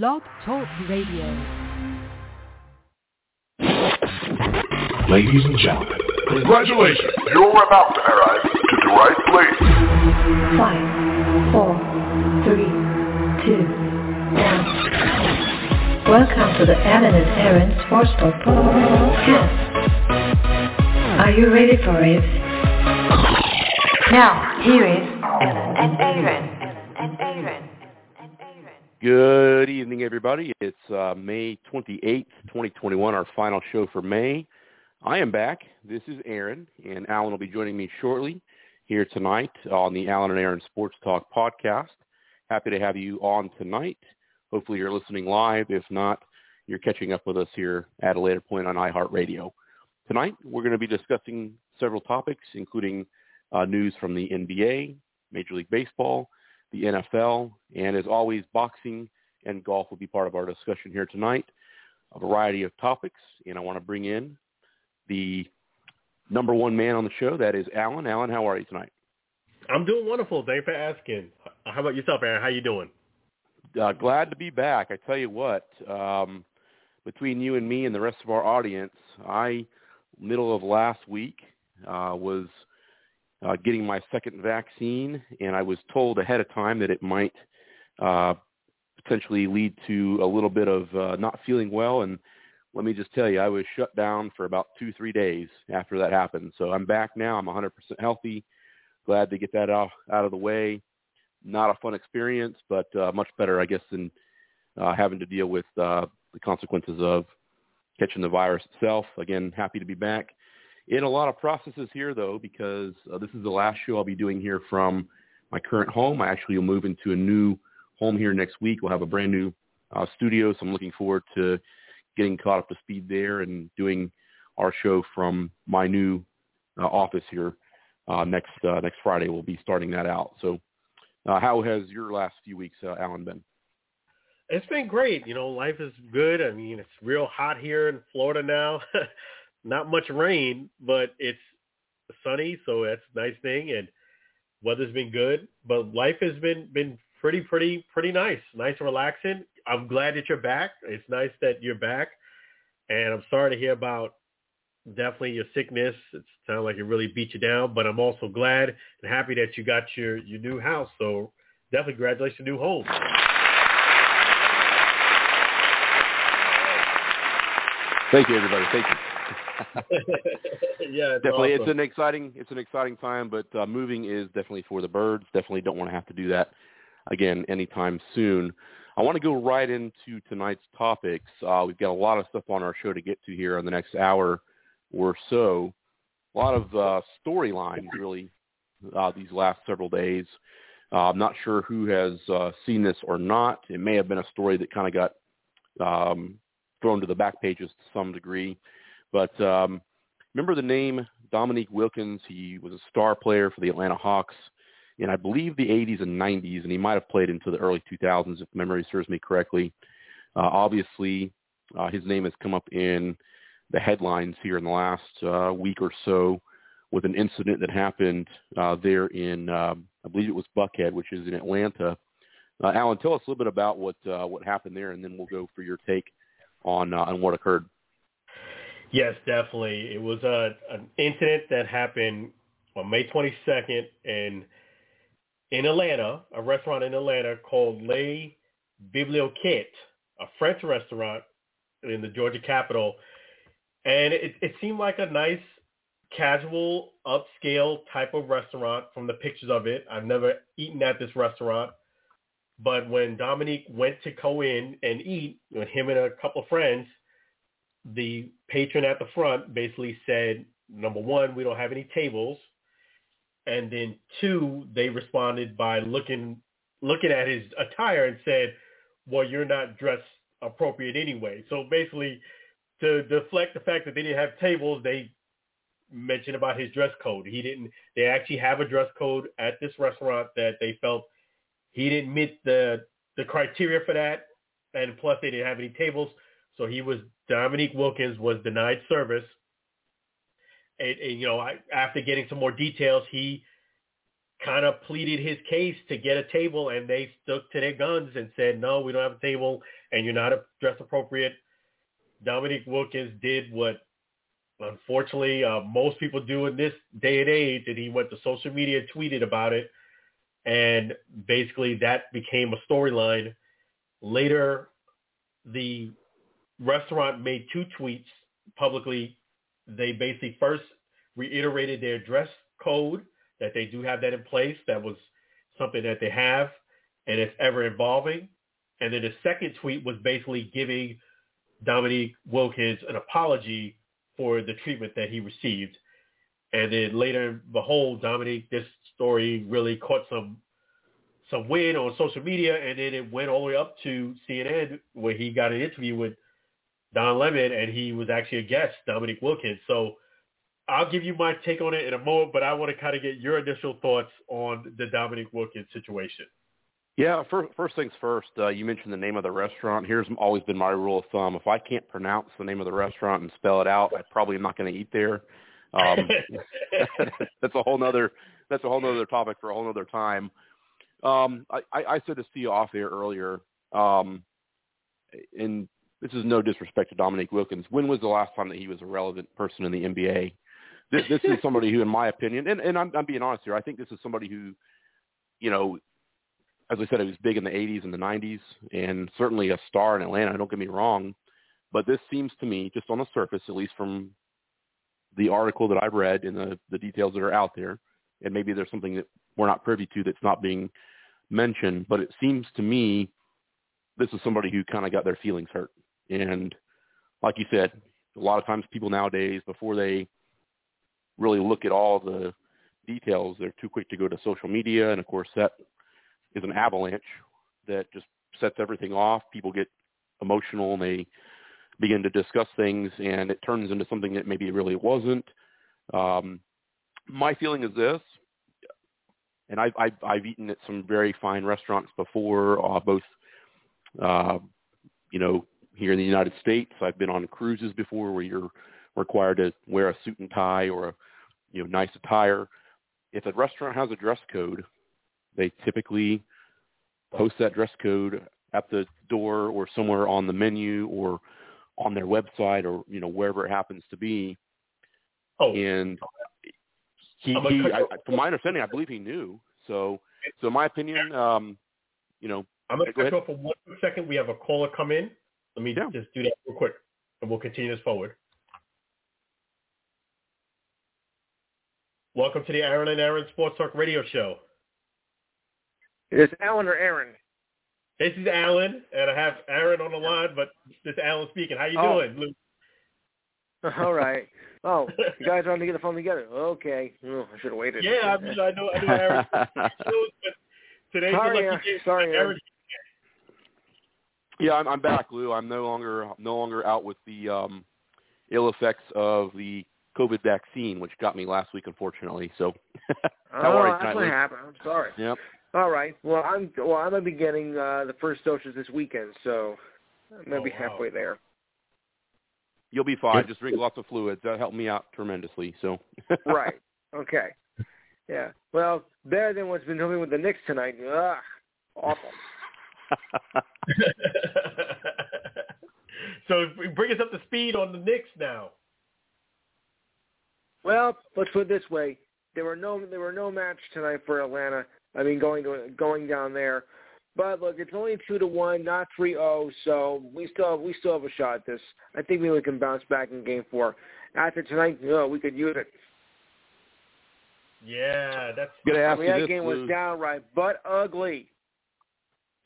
Blog Talk Radio. Ladies and gentlemen, congratulations. You're about to arrive to the right place. Five, four, three, two, one. Welcome to the Alan and Aaron Sports Talk Podcast. Are you ready for it? Now, here is Alan and Aaron. Good evening, everybody. It's uh, May 28th, 2021, our final show for May. I am back. This is Aaron, and Alan will be joining me shortly here tonight on the Alan and Aaron Sports Talk podcast. Happy to have you on tonight. Hopefully you're listening live. If not, you're catching up with us here at a later point on iHeartRadio. Tonight, we're going to be discussing several topics, including uh, news from the NBA, Major League Baseball, the NFL, and as always, boxing and golf will be part of our discussion here tonight. A variety of topics, and I want to bring in the number one man on the show. That is Alan. Alan, how are you tonight? I'm doing wonderful. Thanks for asking. How about yourself, Aaron? How you doing? Uh, glad to be back. I tell you what, um, between you and me and the rest of our audience, I middle of last week uh, was uh, getting my second vaccine, and I was told ahead of time that it might uh, potentially lead to a little bit of uh, not feeling well. And let me just tell you, I was shut down for about two, three days after that happened. So I'm back now. I'm 100% healthy. Glad to get that out, out of the way. Not a fun experience, but uh, much better, I guess, than uh, having to deal with uh, the consequences of catching the virus itself. Again, happy to be back in a lot of processes here, though, because uh, this is the last show I'll be doing here from my current home. I actually will move into a new home here next week. We'll have a brand new uh, studio, so I'm looking forward to getting caught up to speed there and doing our show from my new uh, office here uh, next uh, next Friday. We'll be starting that out. So, uh, how has your last few weeks, uh, Alan, been? It's been great. You know, life is good. I mean, it's real hot here in Florida now. Not much rain, but it's sunny, so that's a nice thing. And weather's been good, but life has been been pretty, pretty, pretty nice. Nice and relaxing. I'm glad that you're back. It's nice that you're back. And I'm sorry to hear about definitely your sickness. It sounds like it really beat you down, but I'm also glad and happy that you got your, your new house. So definitely congratulations, new home. Thank you, everybody. Thank you. yeah, it's definitely, awesome. it's an exciting it's an exciting time, but uh, moving is definitely for the birds. Definitely don't want to have to do that again anytime soon. I want to go right into tonight's topics. Uh, we've got a lot of stuff on our show to get to here in the next hour or so. A lot of uh, storylines really uh, these last several days. Uh, I'm not sure who has uh, seen this or not. It may have been a story that kind of got um, thrown to the back pages to some degree. But um, remember the name Dominique Wilkins? He was a star player for the Atlanta Hawks in, I believe, the 80s and 90s, and he might have played into the early 2000s, if memory serves me correctly. Uh, obviously, uh, his name has come up in the headlines here in the last uh, week or so with an incident that happened uh, there in, um, I believe it was Buckhead, which is in Atlanta. Uh, Alan, tell us a little bit about what uh, what happened there, and then we'll go for your take on uh, on what occurred. Yes, definitely. It was a an incident that happened on May 22nd in in Atlanta, a restaurant in Atlanta called Les Biblioquettes, a French restaurant in the Georgia capital, and it, it seemed like a nice, casual, upscale type of restaurant from the pictures of it. I've never eaten at this restaurant, but when Dominique went to go in and eat with him and a couple of friends, the patron at the front basically said, number one, we don't have any tables. And then two, they responded by looking looking at his attire and said, well, you're not dressed appropriate anyway. So basically, to deflect the fact that they didn't have tables, they mentioned about his dress code. He didn't. They actually have a dress code at this restaurant that they felt he didn't meet the the criteria for that, and plus they didn't have any tables. So he was Dominique Wilkins was denied service. And, and you know, I, after getting some more details, he kind of pleaded his case to get a table, and they stuck to their guns and said, "No, we don't have a table." and you're not dress appropriate, Dominique Wilkins did what unfortunately uh, most people do in this day and age, and he went to social media, tweeted about it, and basically that became a storyline. Later, the restaurant made two tweets publicly. They basically first reiterated their dress code that they do have that in place. That was something that they have, and it's ever evolving. And then the second tweet was basically giving Dominique Wilkins an apology for the treatment that he received. And then later, behold, Dominique, this story really caught some some wind on social media, and then it went all the way up to CNN where he got an interview with Don Lemon, and he was actually a guest, Dominic Wilkins. So I'll give you my take on it in a moment, but I want to kind of get your initial thoughts on the Dominic Wilkins situation. Yeah, first, first things first. Uh, you mentioned the name of the restaurant. Here's always been my rule of thumb: if I can't pronounce the name of the restaurant and spell it out, I probably am not going to eat there. Um, that's a whole nother that's a whole nother topic for a whole nother time. Um, I, I, I said to you off air earlier, um, and this is no disrespect to Dominique Wilkins. When was the last time that he was a relevant person in the NBA? This, this is somebody who, in my opinion, and, and I'm, I'm being honest here, I think this is somebody who, you know, as I said, he was big in the 80s and the 90s, and certainly a star in Atlanta. Don't get me wrong, but this seems to me, just on the surface, at least from the article that I've read and the, the details that are out there, and maybe there's something that we're not privy to that's not being mentioned, but it seems to me this is somebody who kind of got their feelings hurt. And like you said, a lot of times people nowadays, before they really look at all the details, they're too quick to go to social media, and of course that is an avalanche that just sets everything off. People get emotional and they begin to discuss things and it turns into something that maybe it really wasn't. Um, my feeling is this, and I've, I've, I've eaten at some very fine restaurants before, uh, both, uh, you know, here in the United States. I've been on cruises before where you're required to wear a suit and tie or a, you know, nice attire. If a restaurant has a dress code, they typically post that dress code at the door or somewhere on the menu or on their website or you know wherever it happens to be. Oh, and he, he I, from my understanding, I believe he knew. So, so in my opinion, um, you know, I'm going to cut you off for one second. We have a caller come in. Let me yeah. just do that real quick, and we'll continue this forward. Welcome to the Aaron and Aaron Sports Talk Radio Show. Is Alan or Aaron? This is Alan, and I have Aaron on the line, but this is Alan speaking. How you oh. doing, Luke? All right. Oh, you guys are on to get the phone together. Okay. Oh, I should have waited. Yeah, I, mean, I know. I know Aaron. today, sorry, uh, sorry, Aaron. Yeah, I'm, I'm back, Lou. I'm no longer no longer out with the um, ill effects of the COVID vaccine, which got me last week, unfortunately. So, how oh, are you that's what happened. I'm sorry. Yep. All right. Well, I'm well. I'm gonna be getting uh, the first doses this weekend, so I'm gonna Oh, be wow. halfway there. You'll be fine. Just drink lots of fluids. That helped me out tremendously. So. right. Okay. Yeah. Well, better than what's been happening with the Knicks tonight. Ugh. Awful. so bring us up to speed on the Knicks now. Well, let's put it this way: there were no there were no match tonight for Atlanta. I mean, going to going down there. But look, it's only two to one, not three zero. So we still have, we still have a shot at this. I think we can bounce back in game four. After tonight, you know, we could use it. Yeah, that's Gonna I mean, that game was downright but ugly.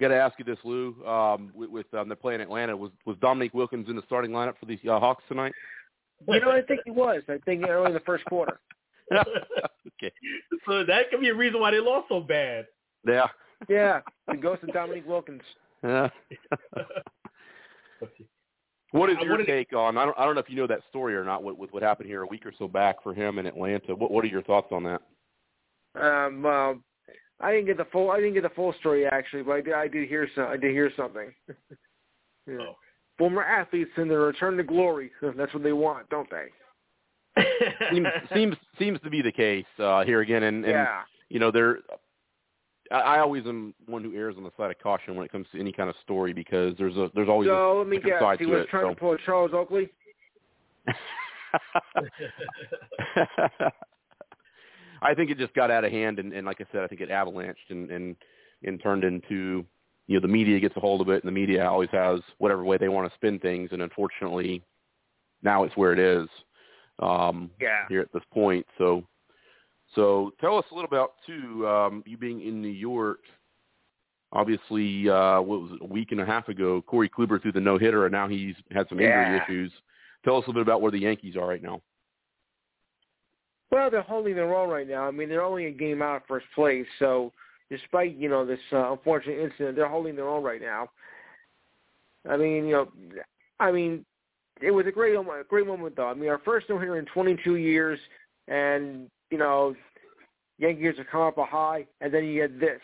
Got to ask you this, Lou. Um, with, with um, they're playing Atlanta, was was Dominique Wilkins in the starting lineup for the uh, Hawks tonight? You know, I think he was. I think early in the first quarter. okay. so that could be a reason why they lost so bad. Yeah. Yeah, the ghost of Dominique Wilkins. Yeah. what is your take on? I don't. I don't know if you know that story or not. With, with what happened here a week or so back for him in Atlanta. What What are your thoughts on that? Um, well, I didn't get the full. I didn't get the full story actually, but I did. I did hear some. I did hear something. yeah. Oh. Former athletes in their return to glory. That's what they want, don't they? seems seems seems to be the case uh, here again, and, and yeah. you know they're I, I always am one who errs on the side of caution when it comes to any kind of story because there's a there's always so a let me guess. side He was it. trying so. to pull a Charles Oakley. I think it just got out of hand, and, and like I said, I think it avalanched and, and and turned into you know the media gets a hold of it, and the media always has whatever way they want to spin things, and unfortunately, now it's where it is um, Yeah. here at this point. So, so tell us a little about too um, you being in New York. Obviously, uh, what was it, a week and a half ago, Corey Kluber threw the no hitter, and now he's had some injury Yeah. issues. Tell us a little bit about where the Yankees are right now. Well, they're holding their own right now. I mean, they're only a game out of first place, so despite you know this uh, unfortunate incident, they're holding their own right now. I mean, you know, I mean, it was a great a great moment though. I mean, our first no hitter in 22 years, and you know, Yankees have come up a high, and then you get this.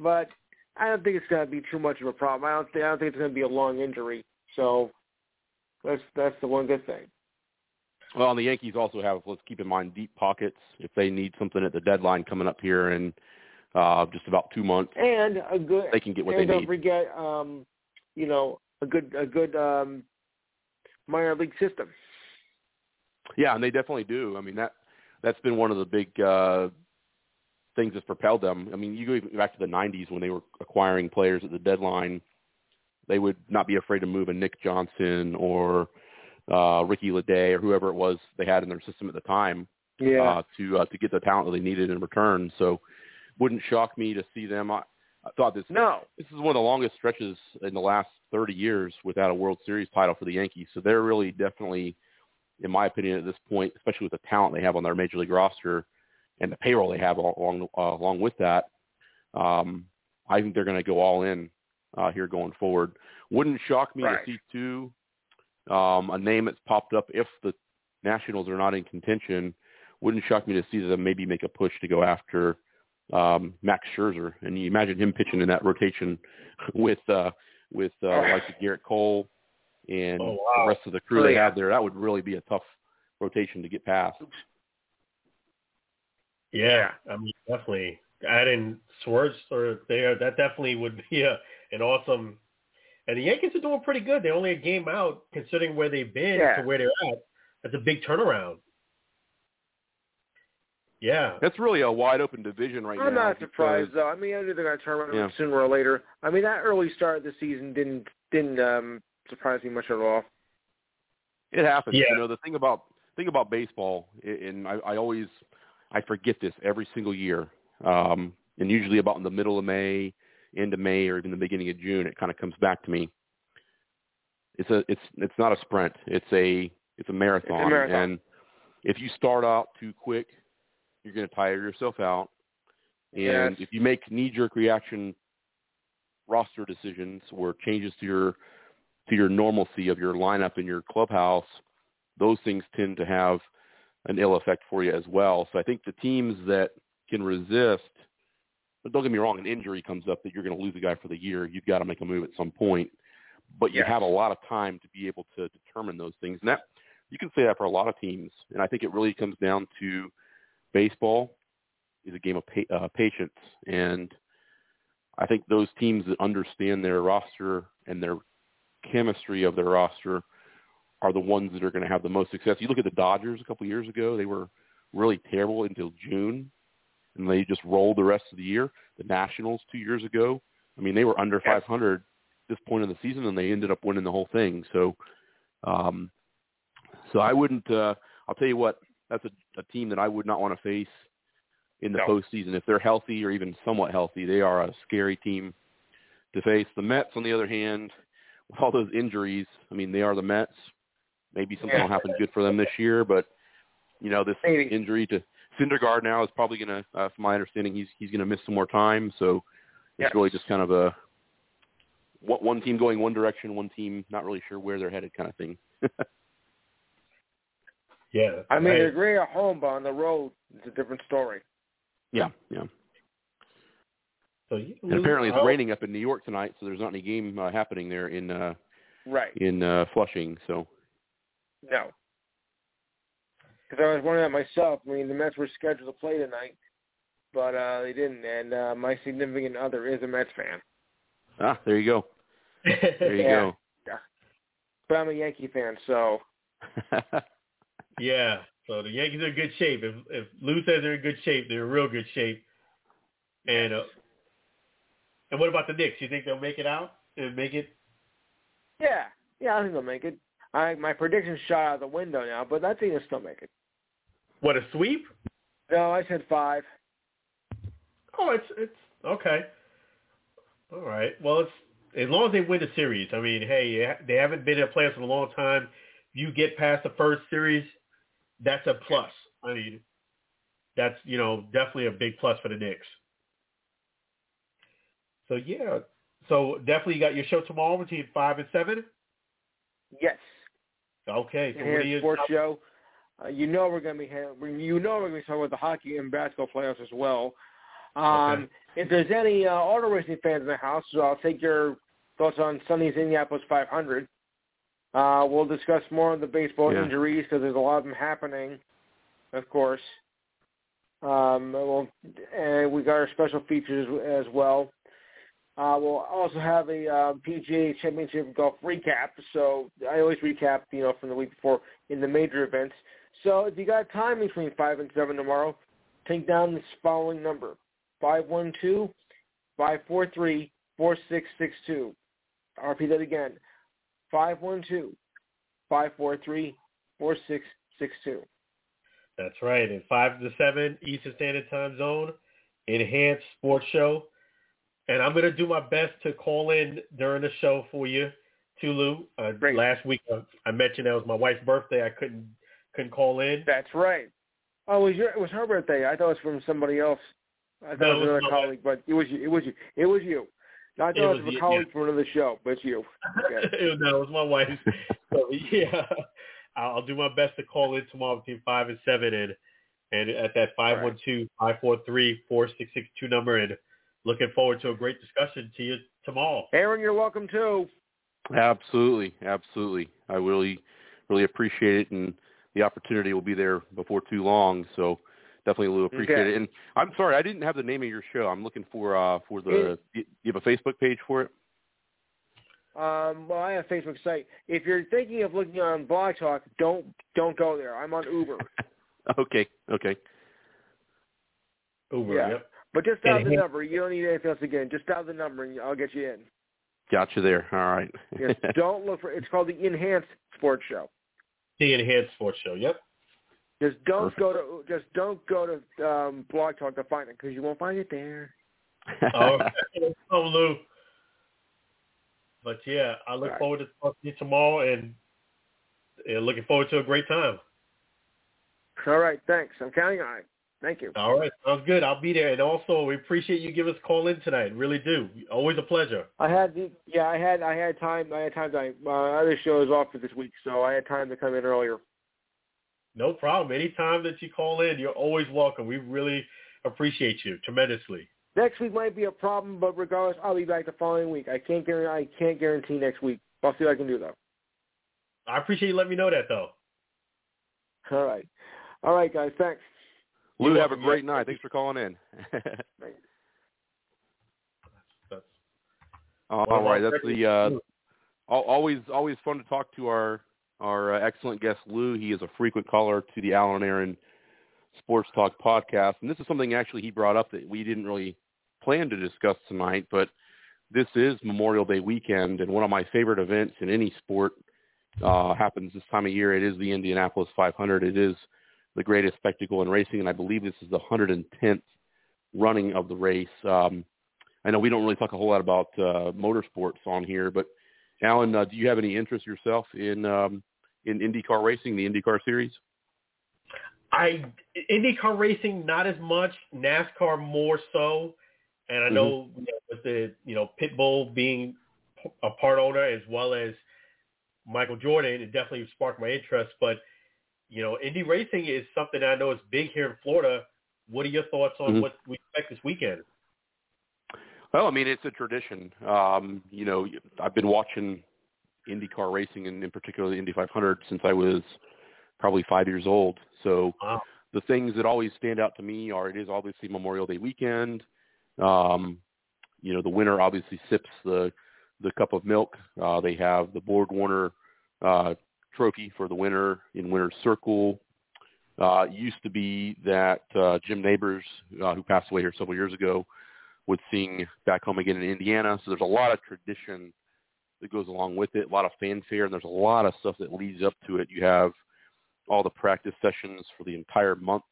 But I don't think it's going to be too much of a problem. I don't think I don't think it's going to be a long injury. So that's that's the one good thing. Well, and the Yankees also have, let's keep in mind, deep pockets if they need something at the deadline coming up here in uh, just about two months. And a good They can get what they need. and they don't need. forget, um, you know, a good a good um, minor league system. Yeah, and they definitely do. I mean that that's been one of the big uh things that's propelled them. I mean, you go even back to the '90s when they were acquiring players at the deadline. They would not be afraid to move a Nick Johnson or uh Ricky Ledee or whoever it was they had in their system at the time Yeah. uh, to uh, to get the talent that they needed in return. So, wouldn't shock me to see them. I, I thought this no. this is one of the longest stretches in the last 30 years without a World Series title for the Yankees. So they're really definitely, in my opinion, at this point, especially with the talent they have on their major league roster and the payroll they have al- along uh, along with that, um, I think they're going to go all in uh, here going forward. Wouldn't shock me Right. to see too um, a name that's popped up if the Nationals are not in contention. Wouldn't shock me to see them maybe make a push to go after um, Max Scherzer, and you imagine him pitching in that rotation with uh, with uh, like Gerrit Cole and Oh, wow. the rest of the crew Oh, they yeah. have there. That would really be a tough rotation to get past. Yeah, I mean, definitely adding Swerts or there, that definitely would be a an awesome. And the Yankees are doing pretty good. They're only a game out, considering where they've been Yeah. to where they're at. That's a big turnaround. Yeah, That's really a wide open division right now. I'm not surprised because- though. I mean, I knew they're going to turn around Yeah. sooner or later. I mean, that early start of the season didn't didn't um, surprise me much at all. It happens. Yeah. You know, the thing about thing about baseball, i- and I, I always I forget this every single year. Um, and usually about in the middle of May, end of May, or even the beginning of June, it kind of comes back to me. It's a it's it's not a sprint. It's a it's a marathon. marathon. And if you start out too quick, you're going to tire yourself out. And Yes. if you make knee-jerk reaction roster decisions or changes to your to your normalcy of your lineup in your clubhouse, those things tend to have an ill effect for you as well. So I think the teams that can resist, but don't get me wrong, an injury comes up that you're going to lose a guy for the year. You've got to make a move at some point, but you Yes. have a lot of time to be able to determine those things. And that you can say that for a lot of teams. And I think it really comes down to baseball is a game of pa- uh, patience. And I think those teams that understand their roster and their chemistry of their roster are the ones that are going to have the most success. You look at the Dodgers a couple of years ago; they were really terrible until June, and they just rolled the rest of the year. The Nationals two years ago, I mean, they were under Yes. 500 at this point in the season, and they ended up winning the whole thing. So, um, so I wouldn't. Uh, I'll tell you what, that's a, a team that I would not want to face in the No. postseason if they're healthy or even somewhat healthy. They are a scary team to face. The Mets, on the other hand, with all those injuries, I mean, they are the Mets. Maybe something Yeah. will happen good for them this year, but you know, this Maybe. injury to Syndergaard now is probably going to, uh, from my understanding, he's he's going to miss some more time. So it's Yes. really just kind of a one one team going one direction, one team not really sure where they're headed, kind of thing. yeah. I mean, Right. they're great at home, but on the road, it's a different story. yeah, yeah. So you And apparently it's well, raining up in New York tonight, so there's not any game uh, happening there in uh, Right. in uh, Flushing. So No. Because I was wondering that myself. I mean, the Mets were scheduled to play tonight, but uh, they didn't. And uh, my significant other is a Mets fan. Ah, there you go. There you Yeah. go. But I'm a Yankee fan, so yeah. So the Yankees are in good shape. If if Lou says they're in good shape, they're in real good shape. And uh, and what about the Knicks? Do you think they'll make it out? They'll make it? yeah, yeah, I think they'll make it. I my prediction's shot out the window now, but I think they'll still making. What a sweep? No, I said five. Oh, it's it's okay. All right. Well, it's as long as they win the series. I mean, hey, they haven't been in playoffs in a long time. You get past the first series, that's a plus. I mean, that's you know definitely a big plus for the Knicks. So yeah, so definitely you got your show tomorrow between five and seven. Yes. Okay, so what Here do you? sports show. Uh, you know we're going to be ha- you know we're going to be talking about the hockey and basketball playoffs as well. Um, Okay. If there's any uh, auto racing fans in the house, so I'll take your thoughts on Sunday's Indianapolis 500. Uh, we'll discuss more of the baseball Yeah. injuries because there's a lot of them happening, of course. Um, we'll, and we got our special features as well. Uh, we'll also have a uh, PGA Championship golf recap. So I always recap, you know, from the week before in the major events. So if you got time between five and seven tomorrow, take down this following number: five one two five four three four six six two. I'll repeat that again: five one two five four three four six six two. That's right. And five to seven Eastern Standard Time Zone, enhanced sports show. And I'm going to do my best to call in during the show for you, Tulu. Uh, Great. last week uh, I mentioned that was my wife's birthday. I couldn't couldn't call in. That's right. Oh, it was your? It was her birthday. I thought it was from somebody else. I thought No, it it was was another colleague, but it was you. It was you. It was you. No, I thought It it was was, from you, a colleague yeah. from another show, but it's you. Okay. no, it was my wife. so yeah, I'll I'll do my best to call in tomorrow between five and seven, and and at that five one two five four three four six six two number, and looking forward to a great discussion to you tomorrow. Aaron, you're welcome too. Absolutely, absolutely. I really, really appreciate it, and the opportunity will be there before too long. So definitely, Lou, appreciate Okay. it. And I'm sorry, I didn't have the name of your show. I'm looking for uh for the. you you have a Facebook page for it? Um, well, I have a Facebook site. If you're thinking of looking on Blog Talk, don't don't go there. I'm on Uber. okay, okay. Uber, Yeah. yep. But just dial the And- number. You don't need anything else again. Just dial the number and I'll get you in. Got you there. All right. Yes, don't look for. It's called the Enhanced Sports Show. The enhanced sports show. Yep. Just don't Perfect. go to. Just don't go to um, Blog Talk to find it because you won't find it there. Oh, oh, Lou. But yeah, I look All right. forward to talking to you tomorrow, and, and looking forward to a great time. All right. Thanks. I'm counting on it. Thank you. All right, sounds good. I'll be there, and also we appreciate you giving us a call in tonight. Really do. Always a pleasure. I had the yeah. I had I had time. I had time. To, my other show is off for this week, so I had time to come in earlier. No problem. Anytime that you call in, you're always welcome. We really appreciate you tremendously. Next week might be a problem, but regardless, I'll be back the following week. I can't guarantee. I can't guarantee next week. I'll see what I can do though. I appreciate you letting me know that, though. All right. All right, guys. Thanks. Lou, have a great night. Thanks for calling in. Thanks. That's, All Well, right, well, that's the uh, always always fun to talk to our our uh, excellent guest Lou. He is a frequent caller to the Alan and Aaron Sports Talk podcast, and this is something actually he brought up that we didn't really plan to discuss tonight. But this is Memorial Day weekend, and one of my favorite events in any sport uh, happens this time of year. It is the Indianapolis 500. It is the greatest spectacle in racing, and I believe this is the 110th running of the race. Um, I know we don't really talk a whole lot about uh, motorsports on here, but Alan, uh, do you have any interest yourself in um, in IndyCar racing, the IndyCar series? I IndyCar racing not as much, NASCAR more so, and I know, you know with the you know Pitbull being a part owner as well as Michael Jordan, it definitely sparked my interest. But you know, Indy racing is something I know is big here in Florida. What are your thoughts on Mhm. what we expect this weekend? Well, I mean, it's a tradition. Um, you know, I've been watching IndyCar racing and in particular the Indy 500 since I was probably five years old. So Wow. the things that always stand out to me are it is obviously Memorial Day weekend. Um, you know, the winner obviously sips the the cup of milk. Uh, they have the Borg-Warner uh, trophy for the winner in winner's circle. Uh, used to be that uh, Jim Nabors, uh, who passed away here several years ago, would sing back home again in Indiana. So there's a lot of tradition that goes along with it, a lot of fanfare, and there's a lot of stuff that leads up to it. You have all the practice sessions for the entire month.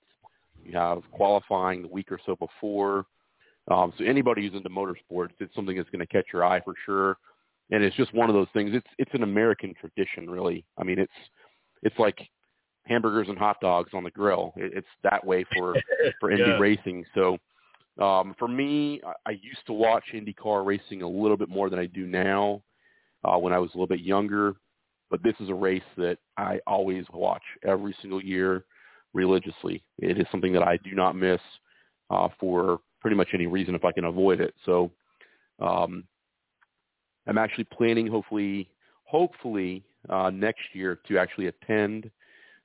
You have qualifying the week or so before. Um, so anybody who's into motorsports, it's something that's going to catch your eye for sure. And it's just one of those things. It's it's an American tradition, really. I mean, it's it's like hamburgers and hot dogs on the grill. It, it's that way for for Indy Yeah. racing. So um, for me, I, I used to watch IndyCar racing a little bit more than I do now. Uh, when I was a little bit younger, but this is a race that I always watch every single year religiously. It is something that I do not miss uh, for pretty much any reason if I can avoid it. So um, I'm actually planning, hopefully, hopefully uh, next year to actually attend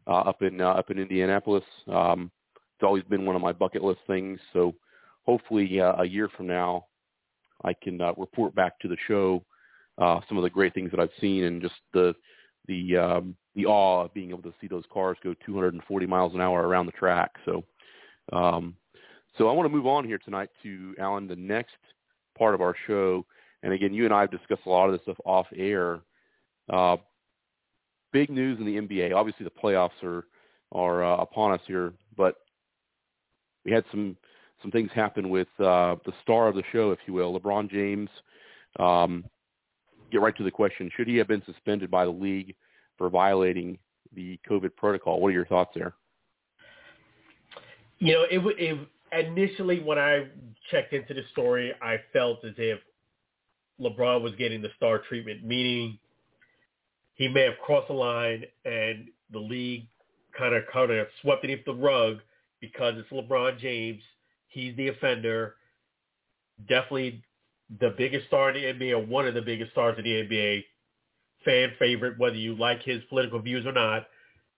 uh, up in uh, up in Indianapolis. Um, it's always been one of my bucket list things. So hopefully, uh, a year from now, I can uh, report back to the show uh, some of the great things that I've seen and just the the um, the awe of being able to see those cars go 240 miles an hour around the track. So, um, so I want to move on here tonight to Alan, the next part of our show. And again, you and I have discussed a lot of this stuff off air. Uh, big news in the NBA. Obviously, the playoffs are are uh, upon us here, but we had some some things happen with uh, the star of the show, if you will, LeBron James. Um, get right to the question: Should he have been suspended by the league for violating the COVID protocol? What are your thoughts there? You know, it, it initially when I checked into the story, I felt as if LeBron was getting the star treatment, meaning he may have crossed the line and the league kind of kind of swept it off the rug because it's LeBron James. He's the offender. Definitely the biggest star in the NBA or one of the biggest stars in the NBA. Fan favorite, whether you like his political views or not.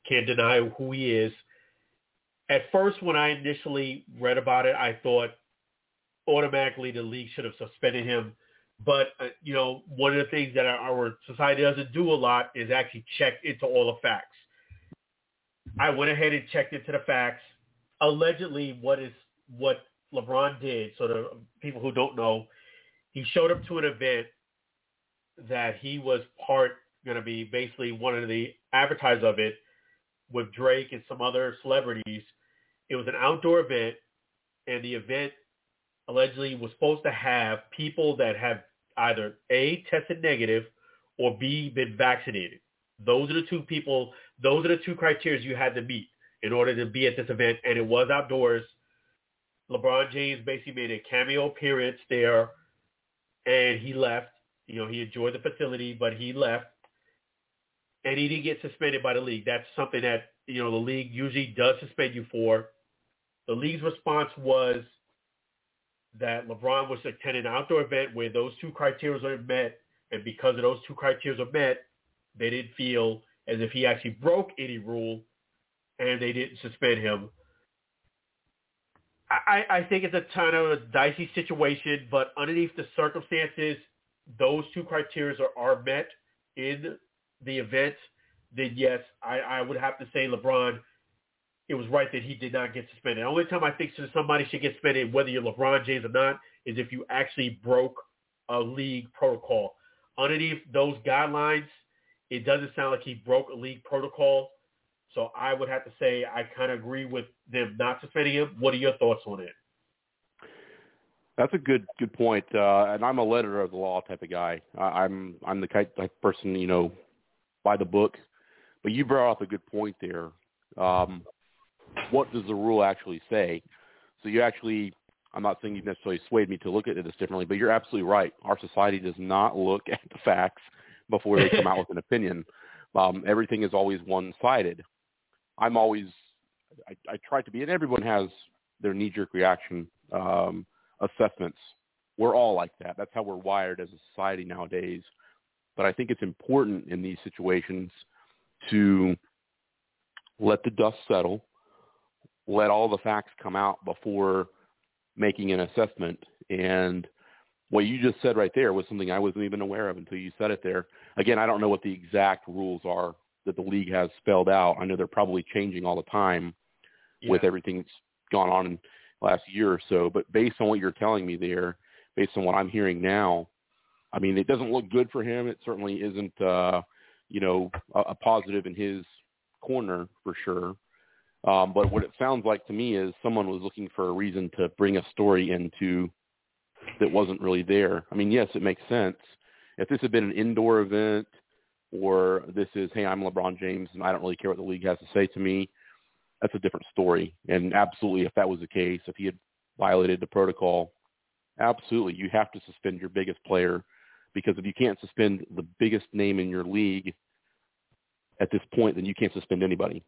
Can't deny who he is. At first, when I initially read about it, I thought automatically the league should have suspended him. But, uh, you know, one of the things that our, our society doesn't do a lot is actually check into all the facts. I went ahead and checked into the facts. Allegedly, what is what LeBron did, so the people who don't know, he showed up to an event that he was part going to be basically one of the advertisers of it with Drake and some other celebrities. It was an outdoor event, and the event allegedly was supposed to have people that have either A, tested negative, or B, been vaccinated. Those are the two people, those are the two criteria you had to meet in order to be at this event, and it was outdoors. LeBron James basically made a cameo appearance there, and he left. You know, he enjoyed the facility, but he left, and he didn't get suspended by the league. That's something that you know the league usually does suspend you for. The league's response was that LeBron was attending an outdoor event where those two criteria are met, and because of those two criteria are met, they didn't feel as if he actually broke any rule, and they didn't suspend him. I, I think it's a ton of a dicey situation, but underneath the circumstances, those two criteria are, are met in the event, then yes, I, I would have to say LeBron, it was right that he did not get suspended. The only time I think somebody should get suspended, whether you're LeBron James or not, is if you actually broke a league protocol. Underneath those guidelines, it doesn't sound like he broke a league protocol. So I would have to say I kind of agree with them not suspending him. What are your thoughts on it? That's a good good point. Uh, and I'm a letter of the law type of guy. I, I'm I'm the type of person you know by the book. But you brought up a good point there. Um, what does the rule actually say? So you actually, I'm not saying you've necessarily swayed me to look at this differently, but you're absolutely right. Our society does not look at the facts before they come out with an opinion. Um, everything is always one-sided. I'm always, I, I try to be, and everyone has their knee-jerk reaction um, assessments. We're all like that. That's how we're wired as a society nowadays. But I think it's important in these situations to let the dust settle, let all the facts come out before making an assessment. And what you just said right there was something I wasn't even aware of until you said it there. Again, I don't know what the exact rules are that the league has spelled out. I know they're probably changing all the time yeah. with everything that's gone on in the last year or so. But based on what you're telling me there, based on what I'm hearing now, I mean, it doesn't look good for him. It certainly isn't, uh, you know, a, a positive in his corner for sure. Um, but what it sounds like to me is someone was looking for a reason to bring a story into that wasn't really there. I mean, yes, it makes sense. If this had been an indoor event or this is, hey, I'm LeBron James and I don't really care what the league has to say to me, that's a different story. And absolutely, if that was the case, if he had violated the protocol, absolutely, you have to suspend your biggest player because if you can't suspend the biggest name in your league at this point, then you can't suspend anybody.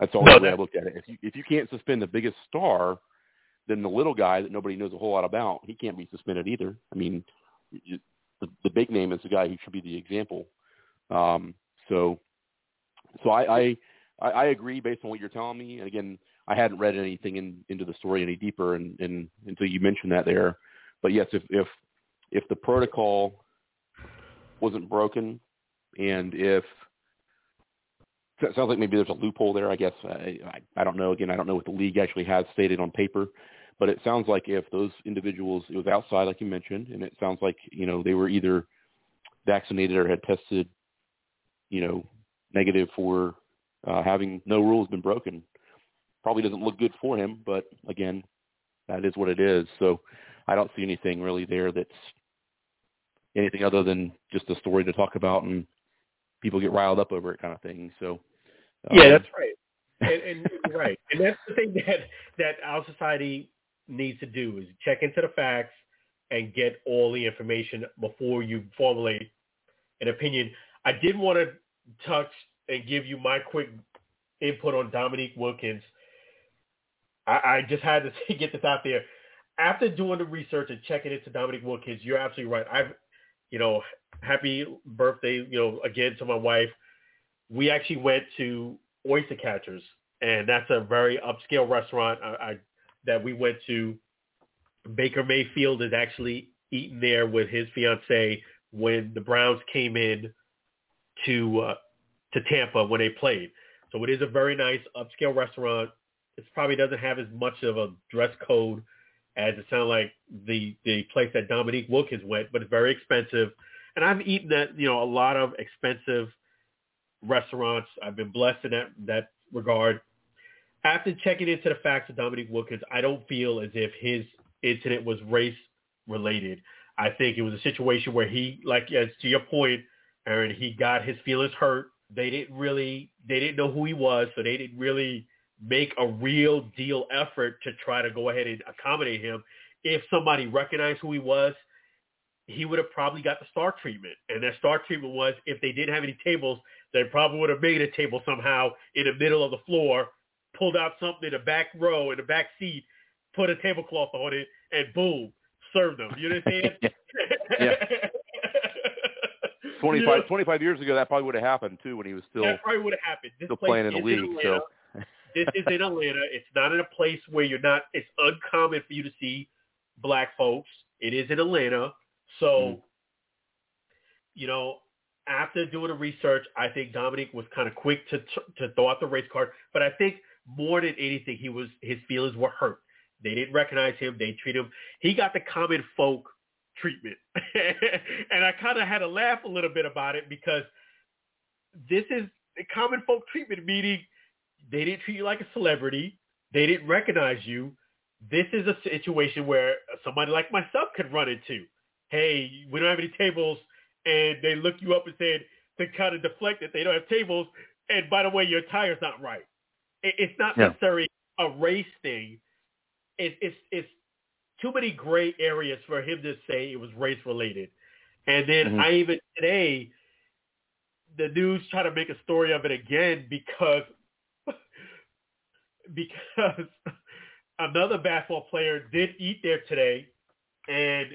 That's all no, way I looked at it. If you if you can't suspend the biggest star, then the little guy that nobody knows a whole lot about, he can't be suspended either. I mean, you, the, the big name is the guy who should be the example. Um, so, so I, I I agree based on what you're telling me. And again, I hadn't read anything in, into the story any deeper, and, and until you mentioned that there. But yes, if if if the protocol wasn't broken, and if it sounds like maybe there's a loophole there. I guess I, I, I don't know. Again, I don't know what the league actually has stated on paper, but it sounds like if those individuals, it was outside, like you mentioned, and it sounds like you know they were either vaccinated or had tested, you know, negative for uh, having no rules been broken. Probably doesn't look good for him, but again, that is what it is. So I don't see anything really there that's anything other than just a story to talk about and people get riled up over it kind of thing. So um, yeah, that's right. and, and right, and that's the thing that that our society needs to do is check into the facts and get all the information before you formulate an opinion. I did want to touch and give you my quick input on Dominique Wilkins. I, I just had to get this out there. After doing the research and checking into Dominique Wilkins, you're absolutely right. I've, you know, happy birthday, you know, again to my wife. We actually went to Oyster Catchers, and that's a very upscale restaurant I, I, that we went to. Baker Mayfield is actually eating there with his fiance when the Browns came in to uh, to Tampa when they played. So it is a very nice upscale restaurant. It probably doesn't have as much of a dress code as it sounded like the the place that Dominique Wilkins went, but it's very expensive. And I've eaten at you know a lot of expensive restaurants. I've been blessed in that that regard. After checking into the facts of Dominique Wilkins, I don't feel as if his incident was race related. I think it was a situation where he, like as to your point, Aaron, he got his feelings hurt they didn't really they didn't know who he was, so they didn't really make a real deal effort to try to go ahead and accommodate him. If somebody recognized who he was, he would have probably got the star treatment. And that star treatment was if they didn't have any tables, they probably would have made a table somehow in the middle of the floor, pulled out something in the back row, in the back seat, put a tablecloth on it, and boom, served them. You know what I'm saying? yeah. 25, 25 years ago, that probably would have happened too when he was still that probably would have happened. This still playing in the league. So this is in Atlanta. It's not in a place where you're not. It's uncommon for you to see black folks. It is in Atlanta, so mm. you know. After doing the research, I think Dominic was kind of quick to to throw out the race card. But I think more than anything, he was his feelings were hurt. They didn't recognize him. They treat him. He got the common folk treatment. and I kind of had to laugh a little bit about it because this is a common folk treatment, meaning they didn't treat you like a celebrity. They didn't recognize you. This is a situation where somebody like myself could run into. Hey, we don't have any tables, and they look you up and say to kind of deflect that they don't have tables. And by the way, your tire's not right. It's not yeah. necessarily a race thing. It's it's it's too many gray areas for him to say it was race related. And then mm-hmm. I even today, the news try to make a story of it again because because another basketball player did eat there today and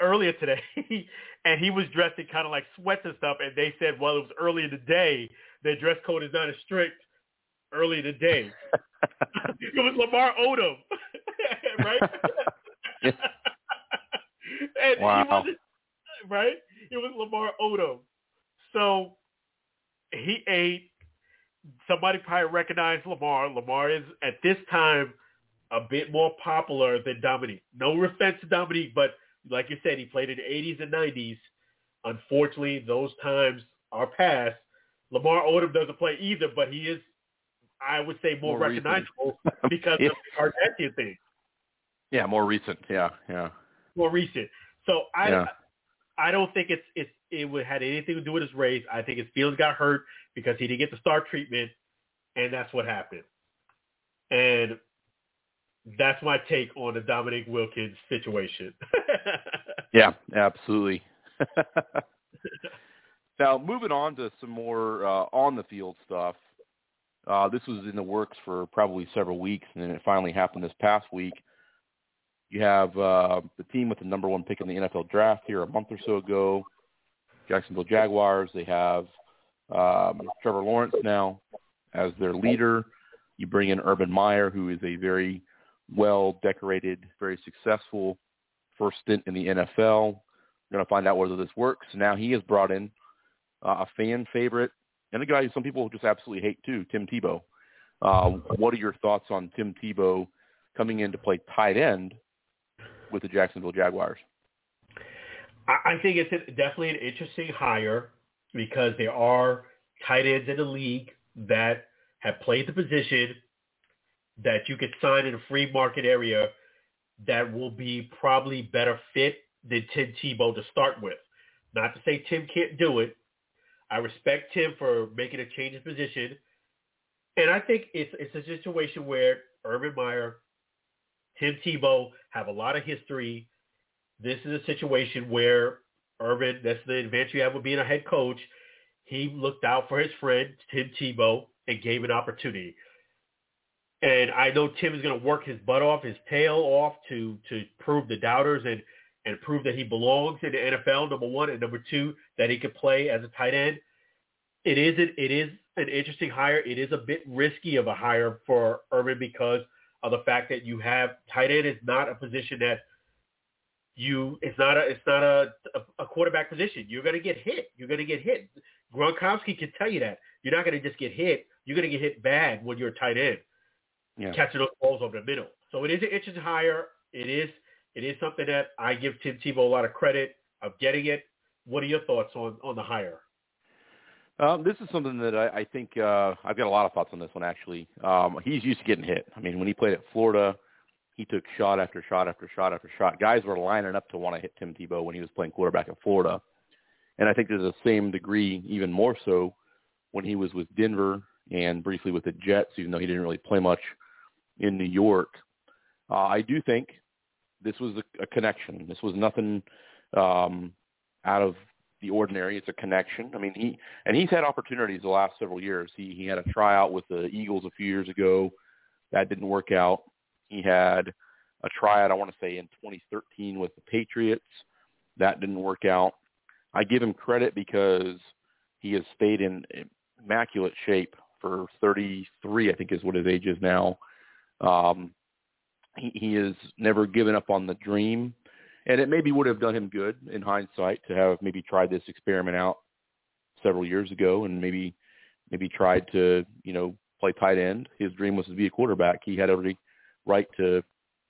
earlier today and he was dressed in kind of like sweats and stuff and they said well it was early in the day their dress code is not as strict earlier today. it was Lamar Odom, right? and wow. he wasn't right. It was Lamar Odom. So he ate. Somebody probably recognized Lamar. Lamar is at this time a bit more popular than Dominique. No offense to Dominique, but like you said, he played in the 80s and 90s. Unfortunately, those times are past. Lamar Odom doesn't play either, but he is, I would say, more, More recognizable because Yeah. of the Kardashian thing, Yeah, more recent. Yeah, yeah. more recent. So I, Yeah. I don't think it's it's it would had anything to do with his race. I think his feelings got hurt because he didn't get the star treatment, and that's what happened. And that's my take on the Dominique Wilkins situation. Yeah, absolutely. now, moving on to some more uh, on the field stuff. Uh, this was in the works for probably several weeks, and then it finally happened this past week. You have uh, the team with the number one pick in the NFL draft here a month or so ago, Jacksonville Jaguars. They have um, Trevor Lawrence now as their leader. You bring in Urban Meyer, who is a very well decorated, very successful first stint in the NFL. We're going to find out whether this works. Now he has brought in uh, a fan favorite and a guy who some people just absolutely hate too, Tim Tebow. Uh, what are your thoughts on Tim Tebow coming in to play tight end with the Jacksonville Jaguars? I think it's definitely an interesting hire because there are tight ends in the league that have played the position that you could sign in a free market area that will be probably better fit than Tim Tebow to start with. Not to say Tim can't do it. I respect Tim for making a change in position. And I think it's it's a situation where Urban Meyer, Tim Tebow have a lot of history. This is a situation where Urban, that's the advantage you have with being a head coach. He looked out for his friend, Tim Tebow, and gave an opportunity. And I know Tim is going to work his butt off, his tail off to to prove the doubters and and prove that he belongs in the NFL. Number one and number two, that he could play as a tight end. It is an, it is an interesting hire. It is a bit risky of a hire for Urban because of the fact that you have tight end is not a position that you it's not a it's not a a, a quarterback position. You're going to get hit. You're going to get hit. Gronkowski can tell you that. You're not going to just get hit. You're going to get hit bad when you're a tight end Yeah. catching those balls over the middle. So it is an interesting hire. It is it is something that I give Tim Tebow a lot of credit of getting it. What are your thoughts on on the hire? Um, this is something that I, I think uh, I've got a lot of thoughts on this one. Actually, um, he's used to getting hit. I mean, when he played at Florida, he took shot after shot after shot after shot. Guys were lining up to want to hit Tim Tebow when he was playing quarterback at Florida, and I think there's the same degree, even more so, when he was with Denver and briefly with the Jets, even though he didn't really play much in New York. Uh, I do think this was a, a connection. This was nothing um, out of the ordinary. It's a connection. I mean, he and he's had opportunities the last several years. He he had a tryout with the Eagles a few years ago. That didn't work out. He had a tryout, I want to say, in 2013 with the Patriots. That didn't work out. I give him credit because he has stayed in immaculate shape for 33, I think is what his age is now. Um, he, he has never given up on the dream and it maybe would have done him good in hindsight to have maybe tried this experiment out several years ago and maybe maybe tried to you know play tight end. His dream was to be a quarterback. He had every right to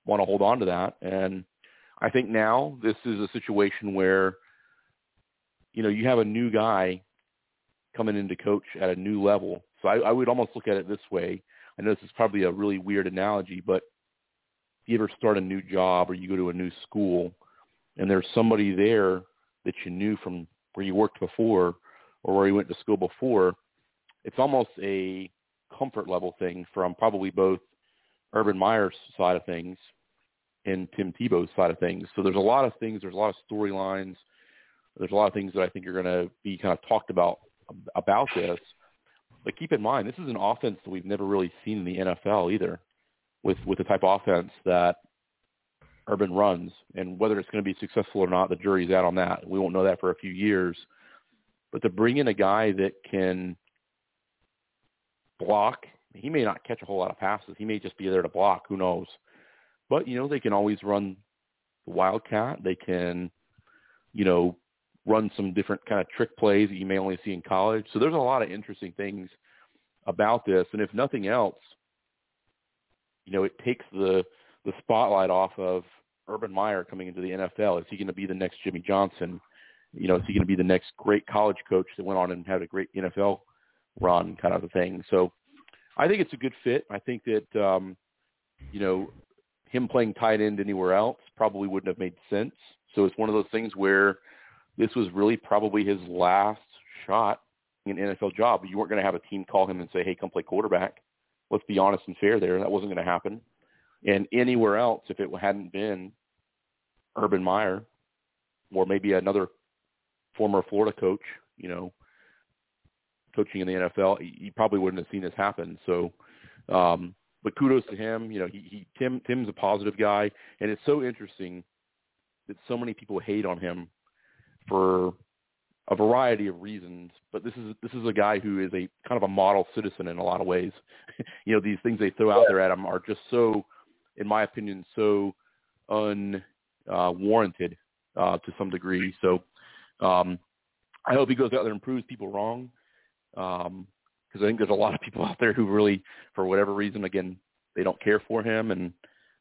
want to hold on to that, and I think now this is a situation where you know you have a new guy coming in to coach at a new level. So I, I would almost look at it this way. I know this is probably a really weird analogy, but if you ever start a new job or you go to a new school and there's somebody there that you knew from where you worked before or where you went to school before, it's almost a comfort level thing from probably both Urban Meyer's side of things and Tim Tebow's side of things. So there's a lot of things, there's a lot of storylines, there's a lot of things that I think are going to be kind of talked about about this. But keep in mind, this is an offense that we've never really seen in the NFL either with with the type of offense that Urban runs, and whether it's going to be successful or not, the jury's out on that. We won't know that for a few years. But to bring in a guy that can block he may not catch a whole lot of passes. He may just be there to block. Who knows? But you know, they can always run the wildcat. They can, you know, run some different kind of trick plays that you may only see in college. So there's a lot of interesting things about this. And if nothing else, you know, it takes the the spotlight off of Urban Meyer coming into the NFL. Is he going to be the next Jimmy Johnson? You know, is he going to be the next great college coach that went on and had a great NFL run kind of a thing? So I think it's a good fit. I think that um, you know him playing tight end anywhere else probably wouldn't have made sense. So it's one of those things where this was really probably his last shot in an NFL job. You weren't going to have a team call him and say, "Hey, come play quarterback." Let's be honest and fair there. That wasn't going to happen. And anywhere else, if it hadn't been Urban Meyer or maybe another former Florida coach, you know, coaching in the NFL, he probably wouldn't have seen this happen. So, um, but kudos to him. You know, he, he Tim Tim's a positive guy, and it's so interesting that so many people hate on him for a variety of reasons. But this is this is a guy who is a kind of a model citizen in a lot of ways. you know, these things they throw out there at him are just so, in my opinion, so unwarranted uh, uh, to some degree. So um, I hope he goes out there and proves people wrong because um, I think there's a lot of people out there who really, for whatever reason, again, they don't care for him, and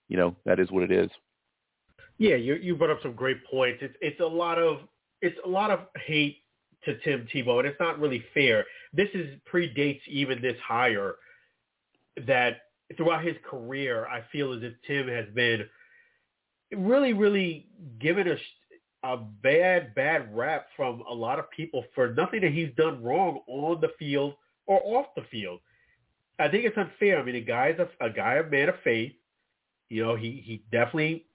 you know that is what it is. Yeah, you you brought up some great points. It's it's a lot of it's a lot of hate to Tim Tebow, and it's not really fair. This is predates even this hire. That throughout his career, I feel as if Tim has been really, really given a a bad, bad rap from a lot of people for nothing that he's done wrong on the field or off the field. I think it's unfair. I mean, a guy's a, a guy, a man of faith. You know, he he definitely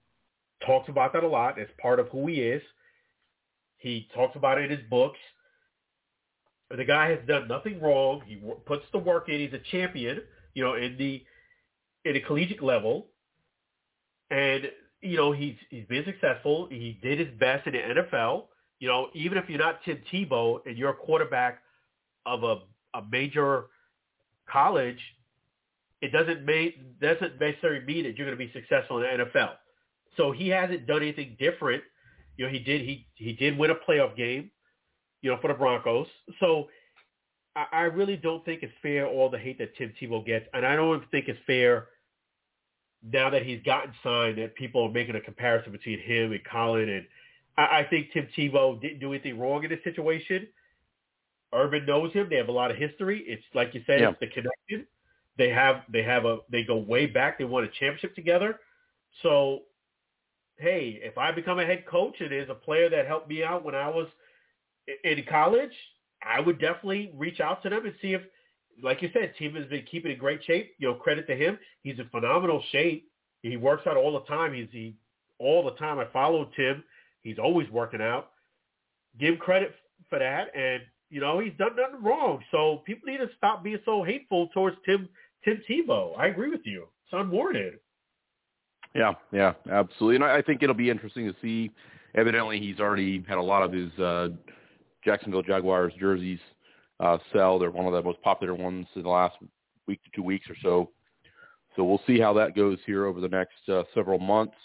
talks about that a lot. It's part of who he is. He talks about it in his books. The guy has done nothing wrong. He puts the work in. He's a champion, you know, in the in a collegiate level. And you know, he's he's been successful. He did his best in the NFL. You know, even if you're not Tim Tebow and you're a quarterback of a a major college, it doesn't make doesn't necessarily mean that you're going to be successful in the NFL. So he hasn't done anything different. You know, he did he he did win a playoff game, you know, for the Broncos. So I, I really don't think it's fair all the hate that Tim Tebow gets, and I don't think it's fair now that he's gotten signed that people are making a comparison between him and Colin. And I, I think Tim Tebow didn't do anything wrong in this situation. Urban knows him. They have a lot of history. It's like you said, yeah. it's the connection. They have they have a they go way back. They won a championship together. So, hey, if I become a head coach and there's a player that helped me out when I was in college, I would definitely reach out to them and see if like you said, Tim has been keeping in great shape. You know, credit to him. He's in phenomenal shape. He works out all the time. He's he all the time. I follow Tim. He's always working out. Give credit for that, and you know he's done nothing wrong. So people need to stop being so hateful towards Tim Tim Tebow. I agree with you. It's unwarranted. Yeah, yeah, absolutely. And I think it'll be interesting to see. Evidently, he's already had a lot of his uh, Jacksonville Jaguars jerseys uh, sell. They're one of the most popular ones in the last week to two weeks or so. So we'll see how that goes here over the next uh, several months.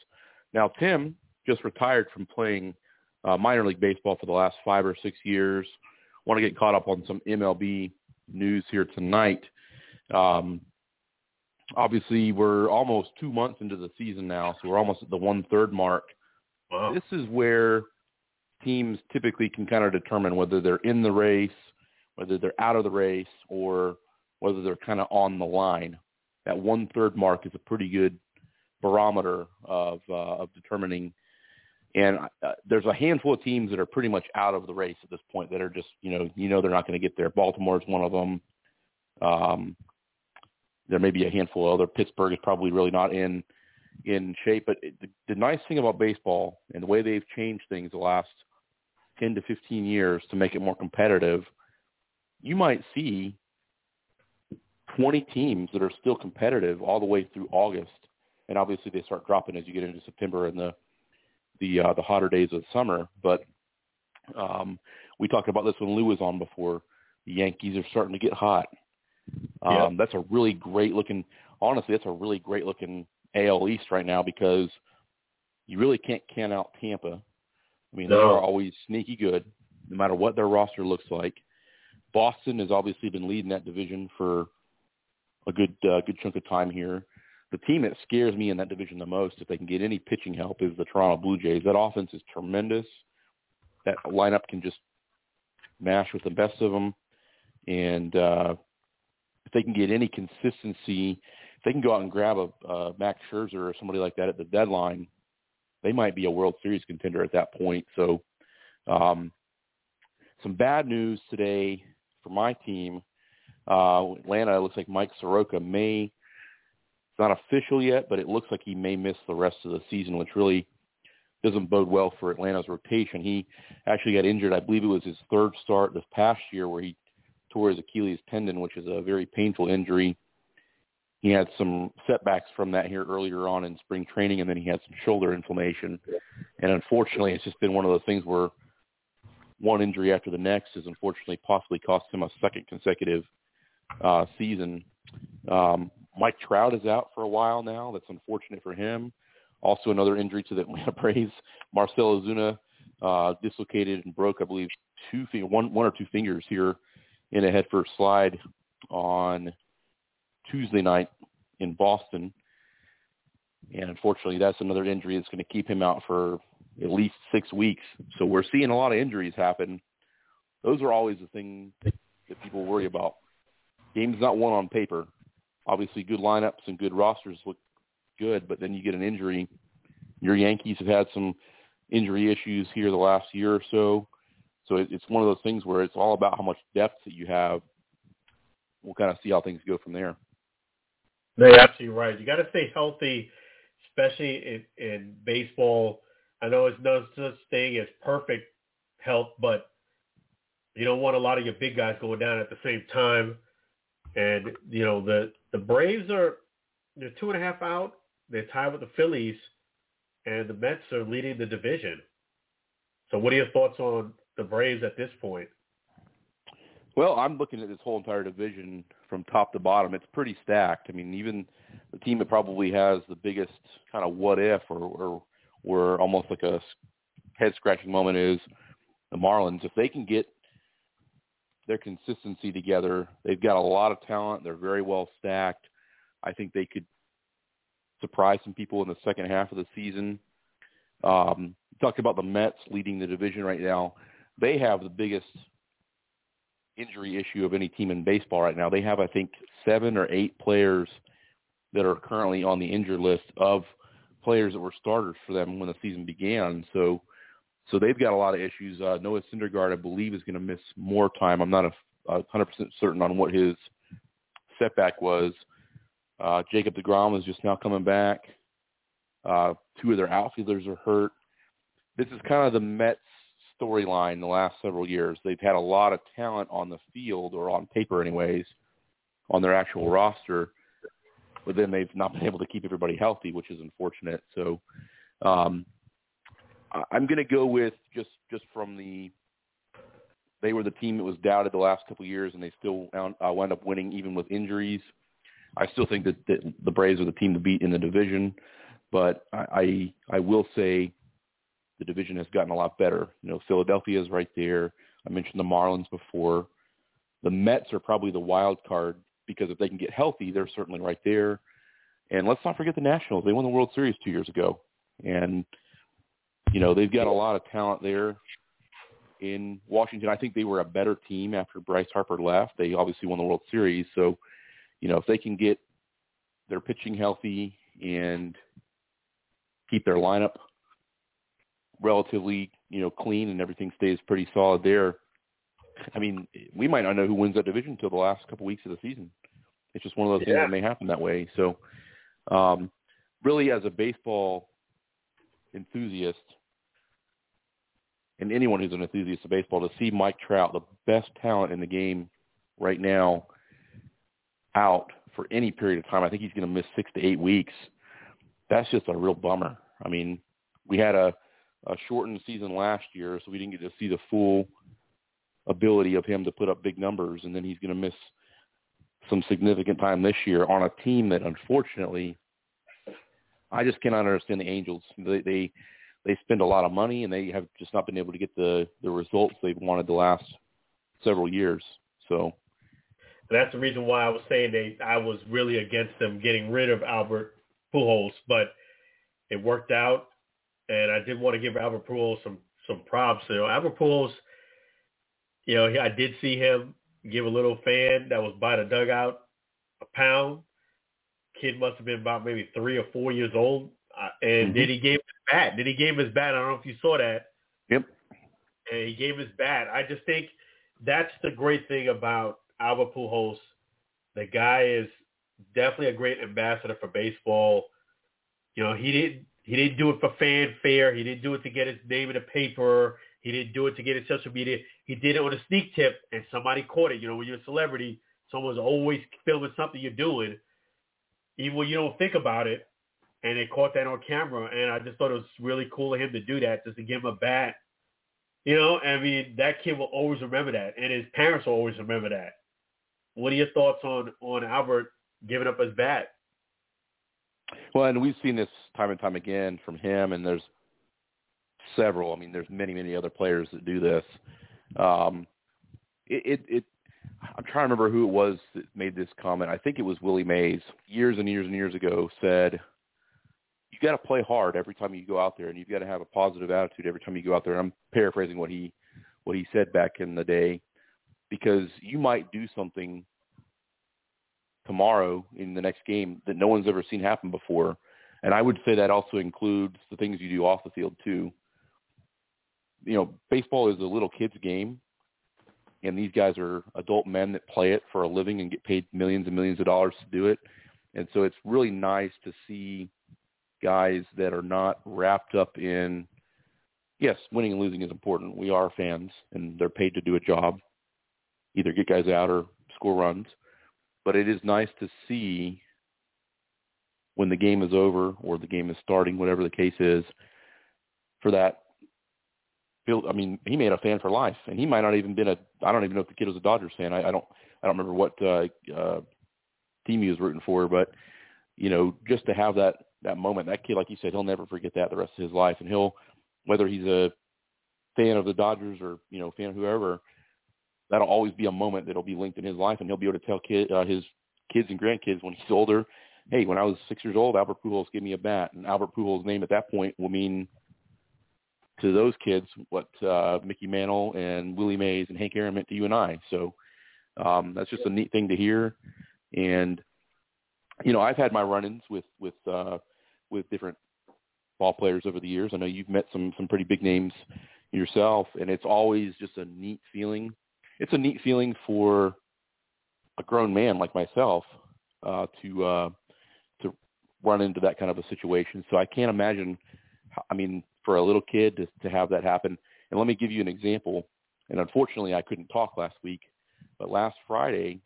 Now, Tim just retired from playing uh, minor league baseball for the last five or six years. Want to get caught up on some MLB news here tonight. Um, obviously, we're almost two months into the season now, so we're almost at the one-third mark. Wow. This is where teams typically can kind of determine whether they're in the race whether they're out of the race or whether they're kind of on the line. That one third mark is a pretty good barometer of uh, of determining. And uh, there's a handful of teams that are pretty much out of the race at this point that are just you know you know they're not going to get there. Baltimore is one of them. Um, there may be a handful of other. Pittsburgh is probably really not in in shape. But it, the, the nice thing about baseball and the way they've changed things the last 10 to 15 years to make it more competitive you might see 20 teams that are still competitive all the way through August, and obviously they start dropping as you get into September and the the uh, the hotter days of summer. But um, we talked about this when Lou was on before. The Yankees are starting to get hot. Um, Yep. That's a really great looking. Honestly, that's a really great looking AL East right now because you really can't count out Tampa. I mean, they are always sneaky good, no matter what their roster looks like. Boston has obviously been leading that division for a good uh, good chunk of time here. The team that scares me in that division the most, if they can get any pitching help, is the Toronto Blue Jays. That offense is tremendous. That lineup can just mash with the best of them, and uh, if they can get any consistency, if they can go out and grab a uh, Max Scherzer or somebody like that at the deadline, they might be a World Series contender at that point. So, um, some bad news today for my team. Uh, Atlanta it looks like Mike Soroka may. It's not official yet, but it looks like he may miss the rest of the season, which really doesn't bode well for Atlanta's rotation. He actually got injured. I believe it was his third start this past year where he tore his Achilles tendon, which is a very painful injury. He had some setbacks from that here earlier on in spring training, and then he had some shoulder inflammation. And unfortunately, it's just been one of those things where one injury after the next has unfortunately possibly cost him a second consecutive uh, season. Um, Mike Trout is out for a while now. That's unfortunate for him. Also, another injury to the Atlanta Braves. Marcell Ozuna uh, dislocated and broke, I believe, two one or two fingers here in a head first slide on Tuesday night in Boston. And unfortunately, that's another injury that's going to keep him out for at least six weeks. So we're seeing a lot of injuries happen. Those are always the thing that people worry about. Game's not won on paper. Obviously, good lineups and good rosters look good, but then you get an injury. Your Yankees have had some injury issues here the last year or so. So it's one of those things where it's all about how much depth that you have. We'll kind of see how things go from there. No, you're absolutely right. You got to stay healthy, especially in, in baseball. I know it's no such thing as perfect health, but you don't want a lot of your big guys going down at the same time. And you know the the Braves are they're two and a half out. They're tied with the Phillies, and the Mets are leading the division. So, what are your thoughts on the Braves at this point? Well, I'm looking at this whole entire division from top to bottom. It's pretty stacked. I mean, even the team that probably has the biggest kind of what if or, or, or almost like a head scratching moment is the Marlins. If they can get their consistency together, they've got a lot of talent. They're very well stacked. I think they could surprise some people in the second half of the season. Um, talked about the Mets leading the division right now. They have the biggest injury issue of any team in baseball right now. They have, I think, seven or eight players that are currently on the injured list of players that were starters for them when the season began. So, so they've got a lot of issues. Uh, Noah Syndergaard, I believe, is going to miss more time. I'm not a, a 100% certain on what his setback was. Uh, Jacob DeGrom is just now coming back. Uh, two of their outfielders are hurt. This is kind of the Mets storyline the last several years. They've had a lot of talent on the field, or on paper anyways, on their actual roster, but then they've not been able to keep everybody healthy, which is unfortunate. So um, I'm going to go with just just from the they were the team that was doubted the last couple of years, and they still wound, uh, wound up winning even with injuries. I still think that, that the Braves are the team to beat in the division, but I I, I will say the division has gotten a lot better. You know, Philadelphia is right there. I mentioned the Marlins before. The Mets are probably the wild card because if they can get healthy, they're certainly right there. And let's not forget the Nationals. They won the World Series two years ago, and you know they've got a lot of talent there in Washington. I think they were a better team after Bryce Harper left. They obviously won the World Series, so you know if they can get their pitching healthy and keep their lineup relatively, you know, clean and everything stays pretty solid there. I mean, we might not know who wins that division until the last couple weeks of the season. It's just one of those things that may happen that way. So, um, really, as a baseball enthusiast, and anyone who's an enthusiast of baseball, to see Mike Trout, the best talent in the game right now, out for any period of time, I think he's going to miss six to eight weeks. That's just a real bummer. I mean, we had a a shortened season last year, so we didn't get to see the full ability of him to put up big numbers, and then he's going to miss some significant time this year on a team that unfortunately I just cannot understand the Angels. They they they spend a lot of money and they have just not been able to get the the results they've wanted the last several years. So that's the reason why I was saying they I was really against them getting rid of Albert Pujols, but it worked out, and I did want to give Albert Pujols some some props. You know, Albert Pujols, you know, I did see him give a little fan that was by the dugout a pound. Kid must have been about maybe three or four years old, uh, and mm-hmm. then he gave his bat. Then he gave his bat. I don't know if you saw that. Yep. And he gave his bat. I just think that's the great thing about Albert Pujols. The guy is definitely a great ambassador for baseball. You know, he didn't he didn't do it for fanfare. He didn't do it to get his name in the paper. He didn't do it to get his social media. He did it with a sneak tip, and somebody caught it. You know, when you're a celebrity, someone's always filming something you're doing, even when you don't think about it. And they caught that on camera, and I just thought it was really cool of him to do that, just to give him a bat. You know, I mean, that kid will always remember that, and his parents will always remember that. What are your thoughts on on Albert giving up his bat? Well, and we've seen this time and time again from him, and there's several. I mean, there's many, many other players that do this. Um, it, it, it I'm trying to remember who it was that made this comment. I think it was Willie Mays years and years and years ago said, you got to play hard every time you go out there and you've got to have a positive attitude every time you go out there. And I'm paraphrasing what he, what he said back in the day because you might do something tomorrow in the next game that no one's ever seen happen before. And I would say that also includes the things you do off the field too. You know, baseball is a little kid's game, and these guys are adult men that play it for a living and get paid millions and millions of dollars to do it. And so it's really nice to see guys that are not wrapped up in yes, winning and losing is important. We are fans and they're paid to do a job, either get guys out or score runs but it is nice to see when the game is over or the game is starting, whatever the case is, for that. I mean, he made a fan for life, and he might not even been a. I don't even know if the kid was a Dodgers fan. I, I don't. I don't remember what uh, uh, team he was rooting for, but you know, just to have that that moment, that kid, like you said, he'll never forget that the rest of his life, and he'll, whether he's a fan of the Dodgers or you know, fan of whoever, that'll always be a moment that'll be linked in his life, and he'll be able to tell kid, uh, his kids and grandkids when he's older, hey, when I was six years old, Albert Pujols gave me a bat, and Albert Pujols' name at that point will mean to those kids what uh, Mickey Mantle and Willie Mays and Hank Aaron meant to you and I. So um, that's just a neat thing to hear, and you know, I've had my run-ins with with uh, with different ball players over the years. I know you've met some some pretty big names yourself, and it's always just a neat feeling it's a neat feeling for a grown man like myself uh, to uh, to run into that kind of a situation. So I can't imagine. I mean, for a little kid to, to have that happen. And let me give you an example. And unfortunately, I couldn't talk last week, but last Friday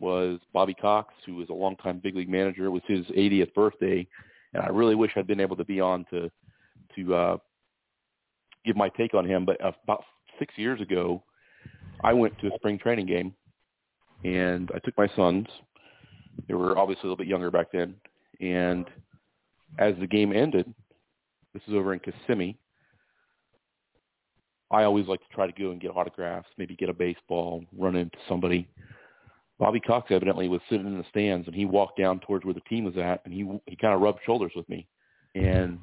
was Bobby Cox, who was a longtime big league manager. It was his 80th birthday, and I really wish I'd been able to be on to to uh, give my take on him. But about six years ago, I went to a spring training game, and I took my sons. They were obviously a little bit younger back then, and as the game ended, this is over in Kissimmee. I always like to try to go and get autographs, maybe get a baseball, run into somebody. Bobby Cox evidently was sitting in the stands, and he walked down towards where the team was at, and he he kind of rubbed shoulders with me, and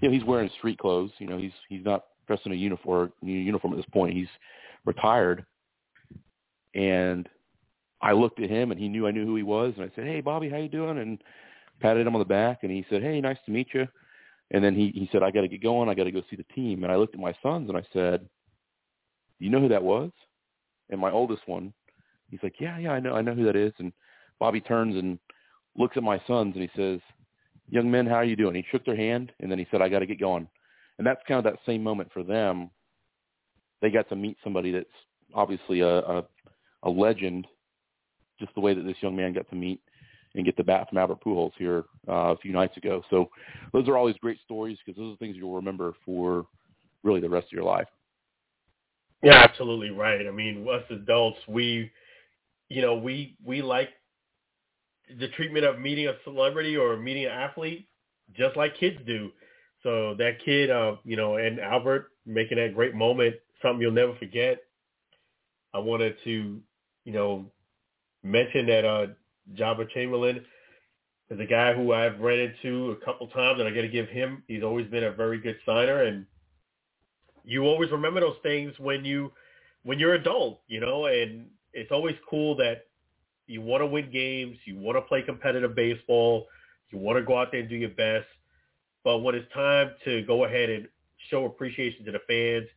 you know he's wearing street clothes. You know he's he's not dressed in a uniform uniform at this point. He's retired. And I looked at him and he knew I knew who he was and I said, Hey Bobby, how you doing? And patted him on the back and he said, Hey, nice to meet you. And then he, he said, I gotta get going, I gotta go see the team and I looked at my sons and I said, Do you know who that was? And my oldest one, he's like, Yeah, yeah, I know I know who that is and Bobby turns and looks at my sons and he says, Young men, how are you doing? He shook their hand and then he said, I gotta get going. And that's kind of that same moment for them they got to meet somebody that's obviously a, a, a legend, just the way that this young man got to meet and get the bat from Albert Pujols here uh, a few nights ago. So those are always great stories because those are things you'll remember for really the rest of your life. Yeah, absolutely right. I mean, us adults, we you know, we we like the treatment of meeting a celebrity or meeting an athlete just like kids do. So that kid, uh, you know, and Albert making that great moment, something you'll never forget. I wanted to, you know, mention that uh, Joba Chamberlain is a guy who I've ran into a couple times, and I got to give him. He's always been a very good signer, and you always remember those things when you when you're adult, you know. And it's always cool that you want to win games, you want to play competitive baseball, you want to go out there and do your best. But when it's time to go ahead and show appreciation to the fans,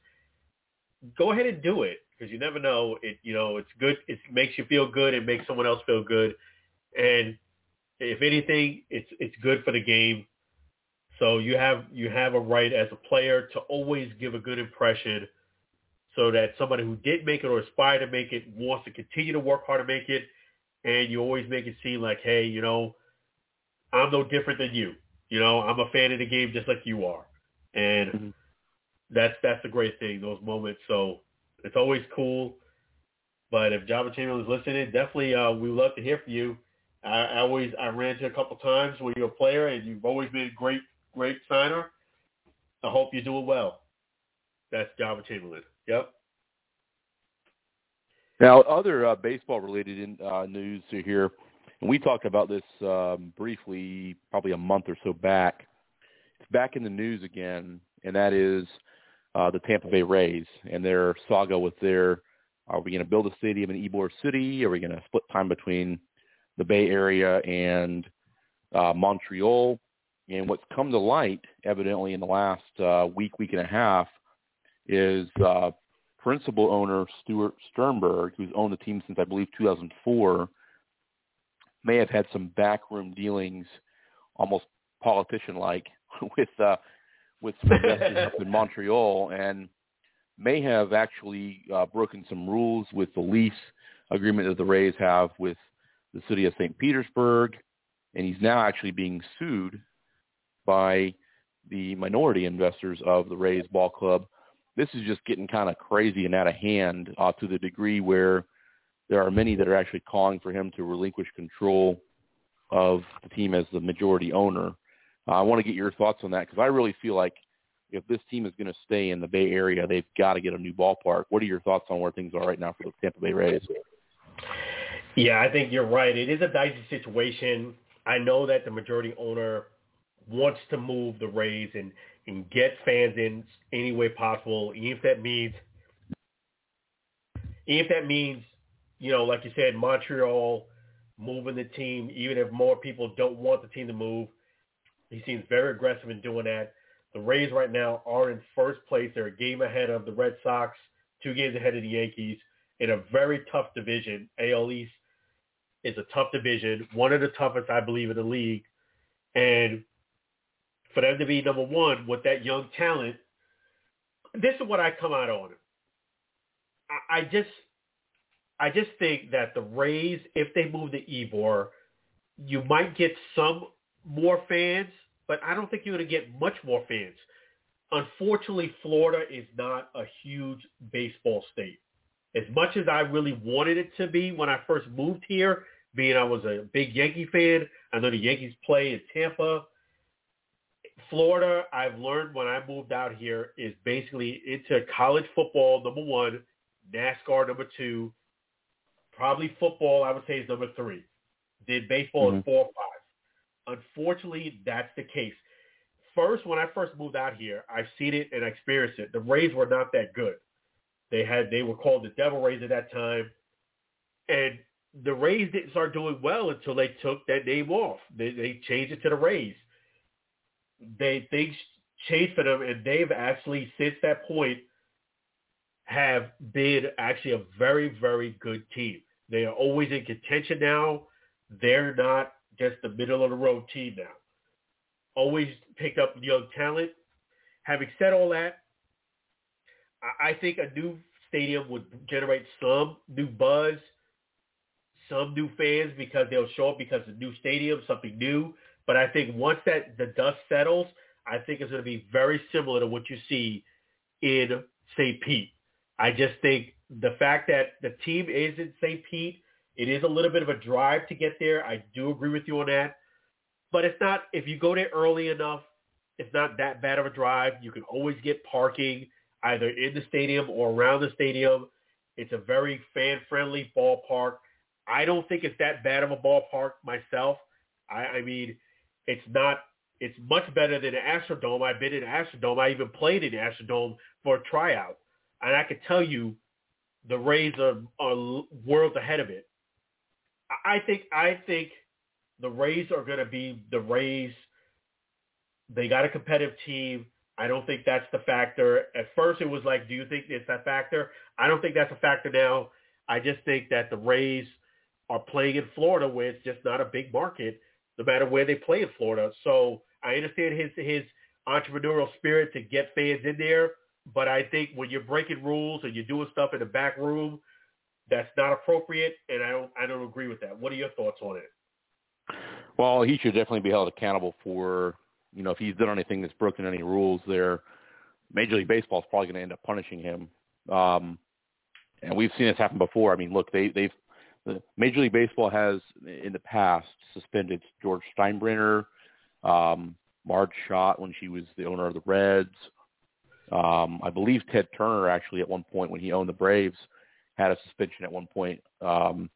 go ahead and do it because you never know. It you know it's good. It makes you feel good. It makes someone else feel good, and if anything, it's it's good for the game. So you have you have a right as a player to always give a good impression, so that somebody who did make it or aspire to make it wants to continue to work hard to make it, and you always make it seem like, hey, you know, I'm no different than you. You know, I'm a fan of the game just like you are, and mm-hmm. That's that's the great thing. Those moments. So it's always cool. But if Joba Chamberlain is listening, definitely uh, we would love to hear from you. I, I always I ran into a couple times when you're a player, and you've always been a great great signer. I hope you do doing well. That's Joba Chamberlain. Yep. Now, other uh, baseball-related uh, news here, and we talked about this um, briefly probably a month or so back. It's back in the news again, and that is uh, the Tampa Bay Rays and their saga with their are we going to build a stadium in Ybor City? Are we going to split time between the Bay Area and uh, Montreal? And what's come to light, evidently, in the last uh, week, week and a half, is uh, principal owner Stuart Sternberg, who's owned the team since I believe 2004, may have had some backroom dealings, almost politician-like, with uh, with some investors up in Montreal and may have actually uh, broken some rules with the lease agreement that the Rays have with the city of St. Petersburg, and he's now actually being sued by the minority investors of the Rays ball club. This is just getting kind of crazy and out of hand uh, to the degree where there are many that are actually calling for him to relinquish control of the team as the majority owner. Uh, I want to get your thoughts on that because I really feel like if this team is going to stay in the Bay Area, they've got to get a new ballpark. What are your thoughts on where things are right now for the Tampa Bay Rays? Yeah, I think you're right. It is a dicey situation. I know that the majority owner wants to move the Rays and, and get fans in any way possible, even if that means even if that means, you know, like you said, Montreal moving the team, even if more people don't want the team to move, he seems very aggressive in doing that. The Rays right now are in first place. They're a game ahead of the Red Sox, two games ahead of the Yankees in a very tough division. AL East is a tough division, one of the toughest, I believe, in the league. And for them to be number one with that young talent, this is what I come out on. I, just, I just think that the Rays, if they move to Ybor, you might get some more fans, but I don't think you're going to get much more fans. Unfortunately, Florida is not a huge baseball state. As much as I really wanted it to be when I first moved here, being I was a big Yankee fan, I know the Yankees play in Tampa. Florida, I've learned when I moved out here is basically into college football, number one, NASCAR, number two, probably football, I would say, is number three. Did baseball mm-hmm. is four or five. Unfortunately, that's the case. First, when I first moved out here, I've seen it and I experienced it. The Rays were not that good. They had they were called the Devil Rays at that time, and the Rays didn't start doing well until they took that name off. They they changed it to the Rays. They things changed for them, and they've actually since that point have been actually a very very good team. They are always in contention now. They're not just the middle of the road team now. Always pick up young talent. Having said all that, I think a new stadium would generate some new buzz, some new fans because they'll show up because of new stadium, something new. But I think once that the dust settles, I think it's going to be very similar to what you see in St. Pete. I just think the fact that the team is in St. Pete It is a little bit of a drive to get there. I do agree with you on that. But it's not, if you go there early enough, it's not that bad of a drive. You can always get parking either in the stadium or around the stadium. It's a very fan-friendly ballpark. I don't think it's that bad of a ballpark myself. I, I mean, it's not. It's much better than Astrodome. I've been in Astrodome. I even played in Astrodome for a tryout, and I can tell you, the Rays are, are worlds ahead of it. I think. I think the Rays are going to be the Rays. They got a competitive team. I don't think that's the factor. At first, it was like, do you think it's that factor? I don't think that's a factor now. I just think that the Rays are playing in Florida, where it's just not a big market, no matter where they play in Florida. So I understand his his entrepreneurial spirit to get fans in there, but I think when you're breaking rules and you're doing stuff in the back room, that's not appropriate, and I don't I don't agree with that. What are your thoughts on it? Well, he should definitely be held accountable for you know if he's done anything that's broken any rules there. Major League Baseball is probably going to end up punishing him. Um, and we've seen this happen before. I mean, look, they they've Major League Baseball has in the past suspended George Steinbrenner, um, Marge Schott when she was the owner of the Reds. Um, I believe Ted Turner actually at one point when he owned the Braves had a suspension at one point um,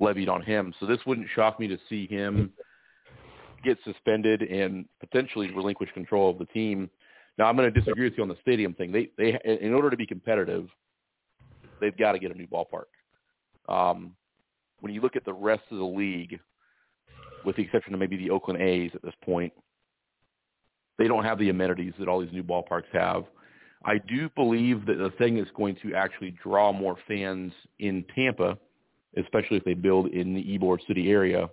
levied on him. So this wouldn't shock me to see him get suspended and potentially relinquish control of the team. Now I'm going to disagree with you on the stadium thing. They they in order to be competitive, they've got to get a new ballpark. Um, when you look at the rest of the league, with the exception of maybe the Oakland A's at this point, they don't have the amenities that all these new ballparks have. I do believe that the thing is going to actually draw more fans in Tampa, especially if they build in the Ybor City area.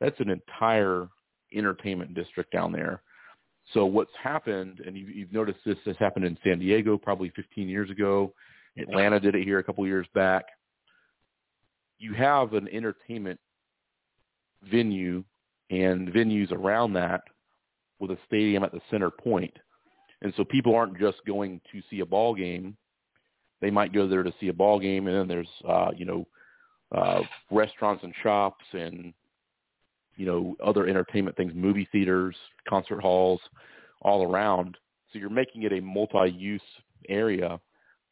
That's an entire entertainment district down there. So what's happened, and you've, you've noticed this has happened in San Diego probably 15 years ago. Atlanta did it here a couple years back you have an entertainment venue and venues around that with a stadium at the center point. And so people aren't just going to see a ball game. They might go there to see a ball game and then there's uh, you know, uh restaurants and shops and you know, other entertainment things, movie theaters, concert halls all around. So you're making it a multi-use area.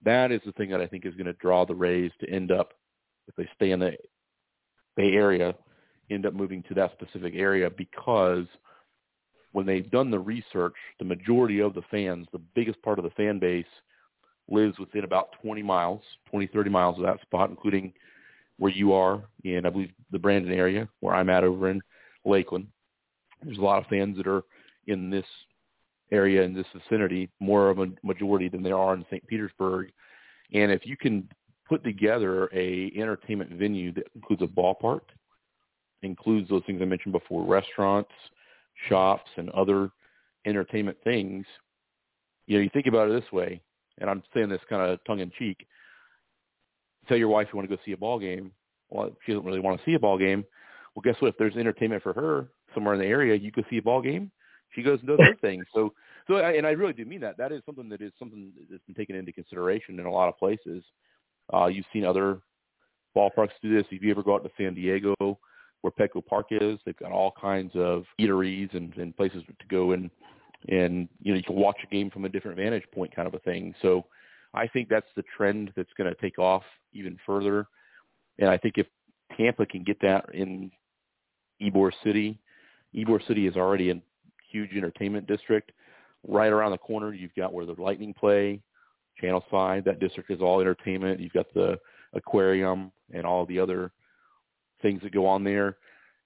That is the thing that I think is going to draw the Rays to end up if they stay in the Bay Area, end up moving to that specific area because when they've done the research, the majority of the fans, the biggest part of the fan base, lives within about 20 miles, 20, 30 miles of that spot, including where you are in, I believe, the Brandon area, where I'm at over in Lakeland. There's a lot of fans that are in this area, in this vicinity, more of a majority than there are in St. Petersburg. And if you can put together a entertainment venue that includes a ballpark, includes those things I mentioned before, restaurants, shops, and other entertainment things. You know, you think about it this way, and I'm saying this kind of tongue in cheek. Tell your wife you want to go see a ball game. Well, she doesn't really want to see a ball game. Well, guess what? If there's entertainment for her somewhere in the area, you could see a ball game. She goes and does her thing. So, so, I, and I really do mean that. That is something that is something that's been taken into consideration in a lot of places. Uh, you've seen other ballparks do this. If you ever go out to San Diego, where Petco Park is, they've got all kinds of eateries and, and places to go and and you know you can watch a game from a different vantage point, kind of a thing. So I think that's the trend that's going to take off even further. And I think if Tampa can get that in Ybor City, Ybor City is already a huge entertainment district. Right around the corner, you've got where the Lightning play, channel side. That district is all entertainment. You've got the aquarium and all the other things that go on there.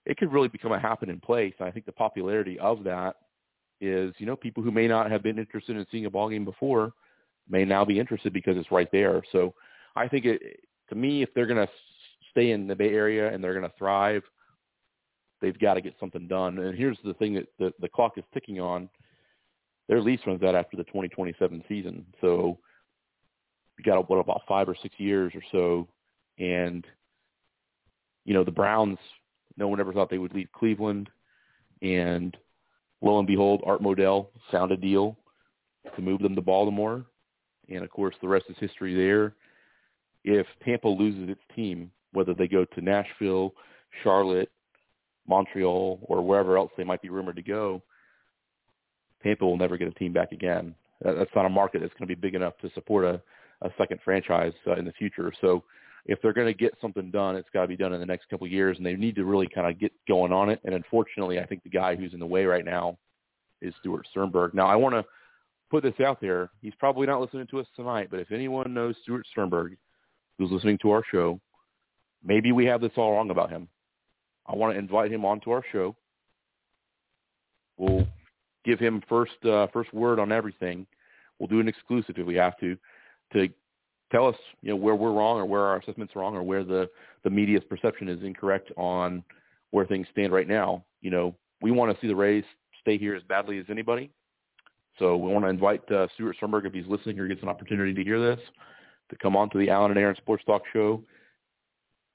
It could really become a happening place. And I think the popularity of that is, you know, people who may not have been interested in seeing a ball game before may now be interested because it's right there. So I think it, to me, if they're going to stay in the Bay Area and they're going to thrive, they've got to get something done. And here's the thing that the, the clock is ticking on. Their lease runs out after the 2027 season. So we got what about five or six years or so, and you know the Browns. No one ever thought they would leave Cleveland, and lo and behold, Art Modell found a deal to move them to Baltimore, and of course the rest is history there. If Tampa loses its team, whether they go to Nashville, Charlotte, Montreal, or wherever else they might be rumored to go, Tampa will never get a team back again. That's not a market that's going to be big enough to support a, a second franchise uh, in the future. So if they're going to get something done, it's got to be done in the next couple of years, and they need to really kind of get going on it. And unfortunately, I think the guy who's in the way right now is Stuart Sternberg. Now, I want to put this out there. He's probably not listening to us tonight, but if anyone knows Stuart Sternberg, who's listening to our show, maybe we have this all wrong about him. I want to invite him onto our show. We'll give him first uh, first word on everything. We'll do an exclusive if we have to to tell us you know where we're wrong or where our assessment's wrong or where the the media's perception is incorrect on where things stand right now. You know, we want to see the Rays stay here as badly as anybody. So we want to invite uh, Stuart Sternberg, if he's listening or gets an opportunity to hear this, to come on to the Alan and Aaron Sports Talk Show.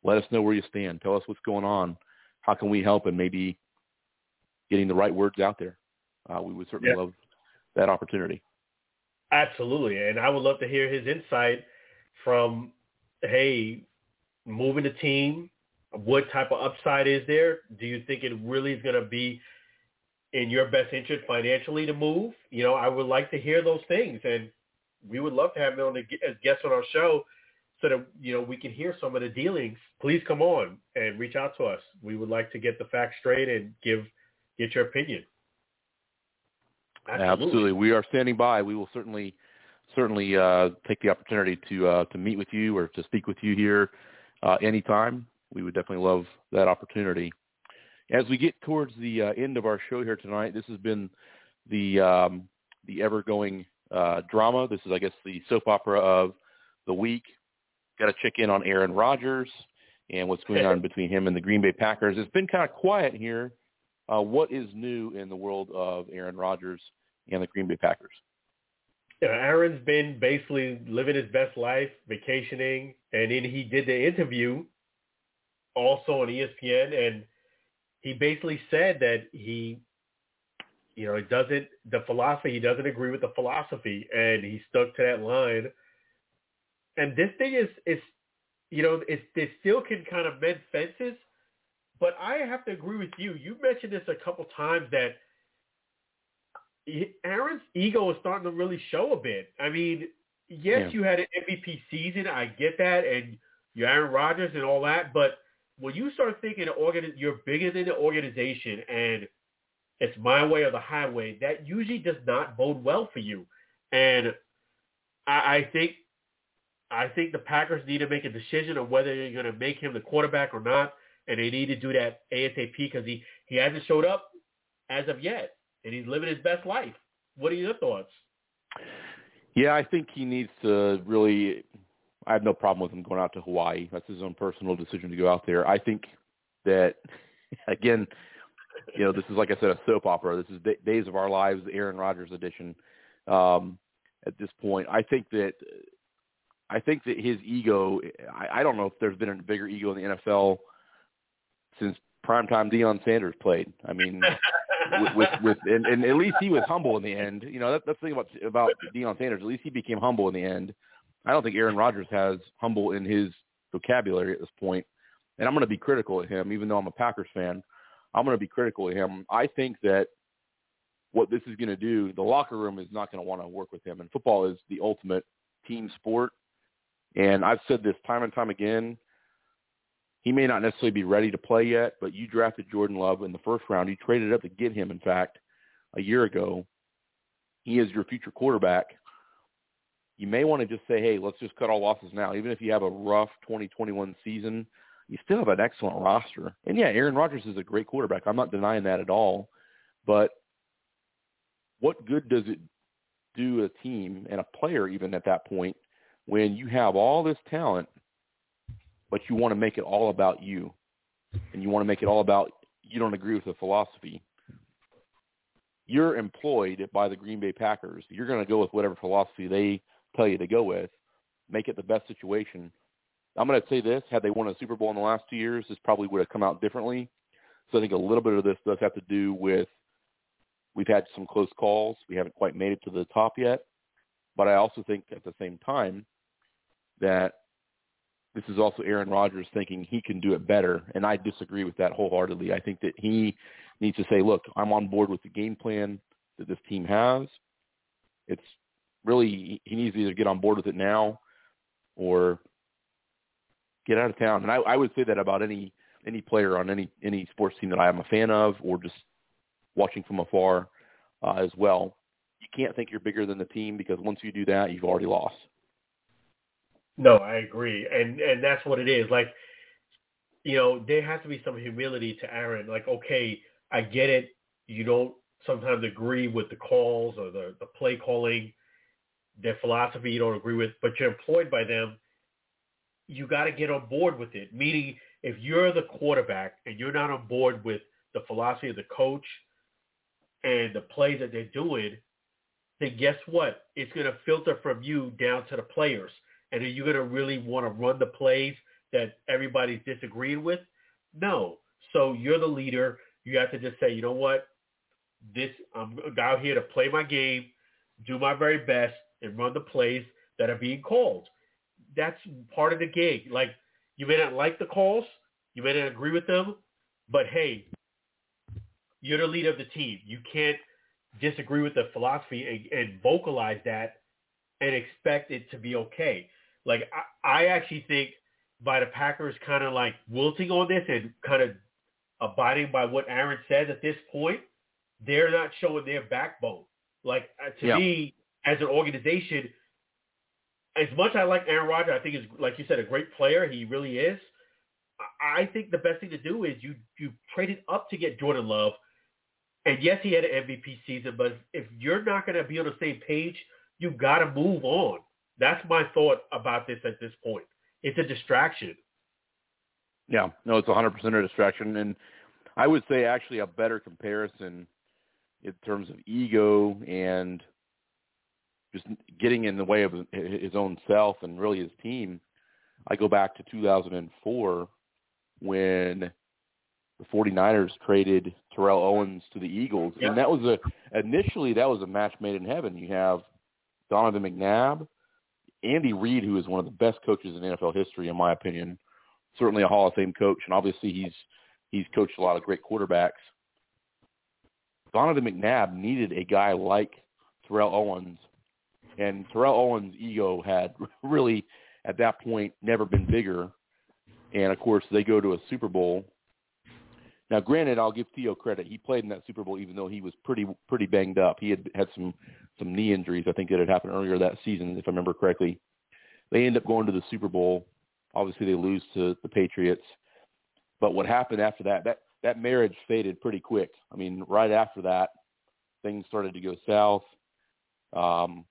Let us know where you stand. Tell us what's going on. How can we help and maybe getting the right words out there? Uh, we would certainly yeah. love that opportunity. Absolutely, and I would love to hear his insight from, hey, moving the team, what type of upside is there? Do you think it really is going to be in your best interest financially to move? You know, I would like to hear those things, and we would love to have him on as guest on our show so that you know we can hear some of the dealings. Please come on and reach out to us. We would like to get the facts straight and give get your opinion. Absolutely. Absolutely. We are standing by. We will certainly certainly uh, take the opportunity to uh, to meet with you or to speak with you here uh, anytime. We would definitely love that opportunity. As we get towards the uh, end of our show here tonight, this has been the um, the ever going uh, drama. This is, I guess, the soap opera of the week. Got to check in on Aaron Rodgers and what's going on between him and the Green Bay Packers. It's been kind of quiet here. Uh, what is new in the world of Aaron Rodgers and the Green Bay Packers? Yeah, Aaron's been basically living his best life, vacationing, and then he did the interview also on ESPN, and he basically said that he, you know, it doesn't the philosophy. He doesn't agree with the philosophy, and he stuck to that line. And this thing is is, you know, it, it still can kind of mend fences, but I have to agree with you. You mentioned this a couple times that Aaron's ego is starting to really show a bit. I mean, yes, yeah. you had an MVP season. I get that, and you're Aaron Rodgers and all that. But when you start thinking organ- you're bigger than the organization and it's my way or the highway, that usually does not bode well for you. And I, I think I think the Packers need to make a decision on whether they're going to make him the quarterback or not, and they need to do that ASAP because he he hasn't showed up as of yet and he's living his best life. What are your thoughts? Yeah, I think he needs to really. I have no problem with him going out to Hawaii. That's his own personal decision to go out there. I think that again, you know, this is like I said, a soap opera. This is Days of Our Lives, the Aaron Rodgers edition. Um, at this point, I think that I think that his ego. I, I don't know if there's been a bigger ego in the NFL since primetime Deion Sanders played. I mean, with, with, with and, and at least he was humble in the end. You know, that, that's the thing about about Deion Sanders. At least he became humble in the end. I don't think Aaron Rodgers has humble in his vocabulary at this point. And I'm going to be critical of him, even though I'm a Packers fan. I'm going to be critical of him. I think that what this is going to do, the locker room is not going to want to work with him. And football is the ultimate team sport. And I've said this time and time again he may not necessarily be ready to play yet, but you drafted Jordan Love in the first round. You traded up to get him, in fact, a year ago. He is your future quarterback. You may want to just say, hey, let's just cut all losses now. Even if you have a rough 2021 season, you still have an excellent roster. And yeah, Aaron Rodgers is a great quarterback. I'm not denying that at all. But what good does it do a team and a player even at that point when you have all this talent but you want to make it all about you, and you want to make it all about you don't agree with the philosophy. You're employed by the Green Bay Packers. You're going to go with whatever philosophy they tell you to go with. Make it the best situation. I'm going to say this: had they won a Super Bowl in the last two years, this probably would have come out differently. So I think a little bit of this does have to do with we've had some close calls. We haven't quite made it to the top yet. But I also think at the same time that this is also Aaron Rodgers thinking he can do it better, and I disagree with that wholeheartedly. I think that he needs to say, look, I'm on board with the game plan that this team has. It's really he needs to either get on board with it now or get out of town. And I, I would say that about any any player on any any sports team that I am a fan of or just watching from afar uh, as well. You can't think you're bigger than the team because once you do that, you've already lost. No, I agree, and and that's what it is. Like, you know, there has to be some humility to Aaron. Like, okay, I get it. You don't sometimes agree with the calls or the the play calling, their philosophy you don't agree with, but you're employed by them. You got to get on board with it. Meaning, if you're the quarterback and you're not on board with the philosophy of the coach and the plays that they're doing, then guess what? It's going to filter from you down to the players. And are you going to really want to run the plays that everybody's disagreeing with? No. So you're the leader. You have to just say, you know what? This I'm out here to play my game, do my very best, and run the plays that are being called. That's part of the gig. Like you may not like the calls, you may not agree with them, but hey, you're the leader of the team. You can't disagree with the philosophy and, and vocalize that and expect it to be okay. Like I, I actually think by the Packers kind of like wilting on this and kind of abiding by what Aaron says at this point, they're not showing their backbone. Like uh, to yeah. me, as an organization, as much I like Aaron Rodgers, I think is like you said a great player. He really is. I think the best thing to do is you you traded up to get Jordan Love and yes, he had an MVP season, but if you're not going to be on the same page, you got to move on. That's my thought about this at this point. It's a distraction. Yeah, no, it's 100% a distraction, and I would say actually a better comparison in terms of ego and just getting in the way of his own self and really his team. I go back to 2004 when the 49ers traded Terrell Owens to the Eagles. Yeah. And that was a initially that was a match made in heaven. You have Donovan McNabb, Andy Reid, who is one of the best coaches in NFL history, in my opinion. Certainly a Hall of Fame coach, and obviously he's he's coached a lot of great quarterbacks. Donovan McNabb needed a guy like Terrell Owens, and Terrell Owens' ego had really, at that point, never been bigger. And of course, they go to a Super Bowl now, granted, I'll give T.O. credit. He played in that Super Bowl, even though he was pretty pretty banged up. He had had some some knee injuries. I think that had happened earlier that season, if I remember correctly. They end up going to the Super Bowl. Obviously, they lose to the Patriots. But what happened after that? That that marriage faded pretty quick. I mean, right after that, things started to go south. Um,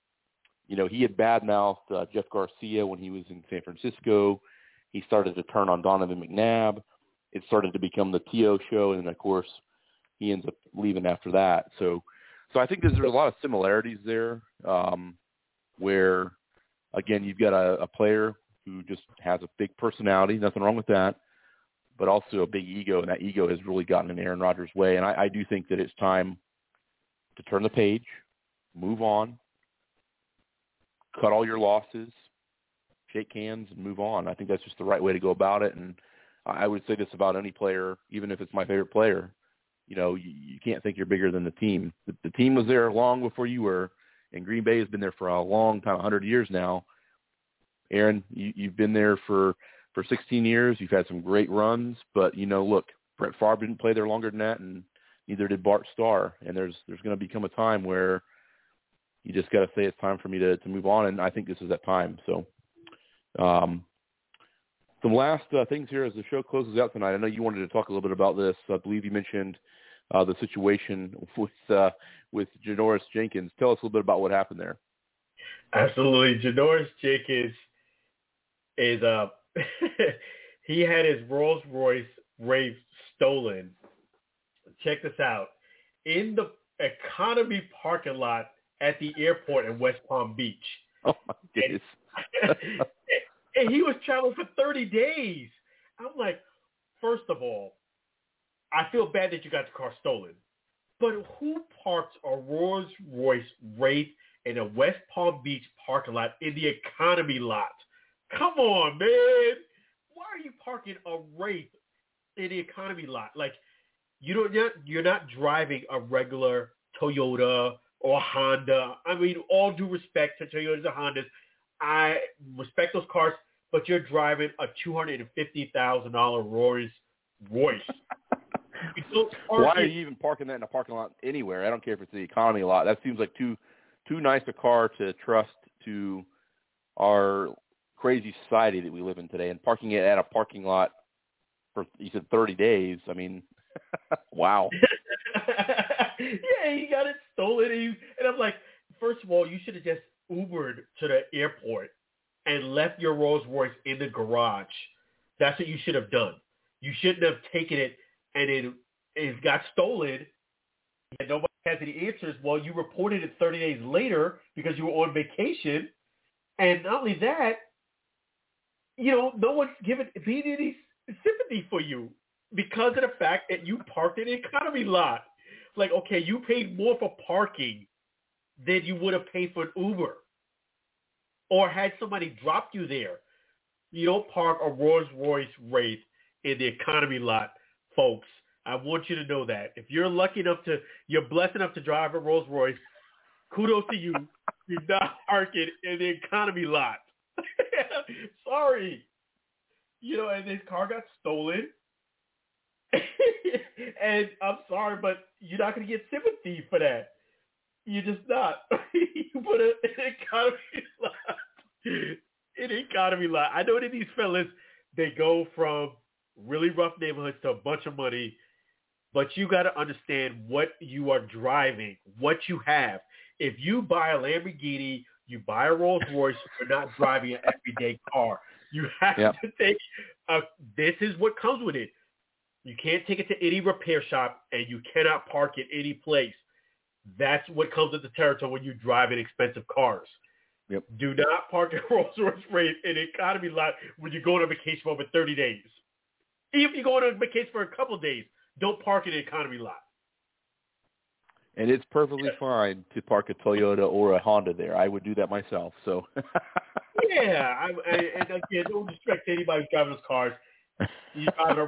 you know, he had badmouthed uh, Jeff Garcia when he was in San Francisco. He started to turn on Donovan McNabb it started to become the T.O. show, and of course, he ends up leaving after that. So, so I think there's, there's a lot of similarities there, um, where again you've got a, a player who just has a big personality, nothing wrong with that, but also a big ego, and that ego has really gotten in Aaron Rodgers' way. And I, I do think that it's time to turn the page, move on, cut all your losses, shake hands, and move on. I think that's just the right way to go about it, and I would say this about any player, even if it's my favorite player. You know, you, you can't think you're bigger than the team. The, the team was there long before you were, and Green Bay has been there for a long time, 100 years now. Aaron, you, you've been there for for 16 years. You've had some great runs, but you know, look, Brett Favre didn't play there longer than that, and neither did Bart Starr. And there's there's going to become a time where you just got to say it's time for me to to move on, and I think this is that time. So, um, some last uh, things here as the show closes out tonight. I know you wanted to talk a little bit about this. I believe you mentioned uh, the situation with uh, with Janoris Jenkins. Tell us a little bit about what happened there. Absolutely, Janoris Jenkins is uh he had his Rolls Royce Wraith stolen. Check this out in the economy parking lot at the airport in West Palm Beach. Oh my goodness. and he was traveling for 30 days. I'm like, first of all, I feel bad that you got the car stolen. But who parks a Rolls Royce Wraith in a West Palm Beach parking lot in the economy lot? Come on, man. Why are you parking a Wraith in the economy lot? Like you don't you're, you're not driving a regular Toyota or Honda. I mean, all due respect to Toyotas and Hondas, I respect those cars, but you're driving a two hundred and fifty thousand dollar Rolls Royce. Why are you even parking that in a parking lot anywhere? I don't care if it's the economy a lot. That seems like too too nice a car to trust to our crazy society that we live in today. And parking it at a parking lot for you said thirty days. I mean, wow. yeah, he got it stolen, and, he, and I'm like, first of all, you should have just Ubered to the airport and left your Rolls Royce in the garage. That's what you should have done. You shouldn't have taken it and it it got stolen and nobody has any answers. Well, you reported it 30 days later because you were on vacation. And not only that, you know, no one's given any sympathy for you because of the fact that you parked in an economy lot. Like, okay, you paid more for parking than you would have paid for an Uber. Or had somebody dropped you there. You don't park a Rolls Royce Wraith in the economy lot, folks. I want you to know that. If you're lucky enough to, you're blessed enough to drive a Rolls Royce, kudos to you. Do not park it in the economy lot. Sorry. You know, and his car got stolen. and I'm sorry, but you're not going to get sympathy for that. You're just not. you put it in an economy. In an economy lot. I know that these fellas, they go from really rough neighborhoods to a bunch of money, but you got to understand what you are driving, what you have. If you buy a Lamborghini, you buy a Rolls Royce, you're not driving an everyday car. You have yep. to take. A, this is what comes with it. You can't take it to any repair shop, and you cannot park it any place. That's what comes with the territory when you drive in expensive cars. Yep. Do not park a Rolls Royce Wraith in an economy lot when you go on a vacation for over 30 days. Even if you go on a vacation for a couple of days, don't park in an economy lot. And it's perfectly yeah. fine to park a Toyota or a Honda there. I would do that myself. So. yeah, I, I, and again, no disrespect to anybody who's driving those cars. You got a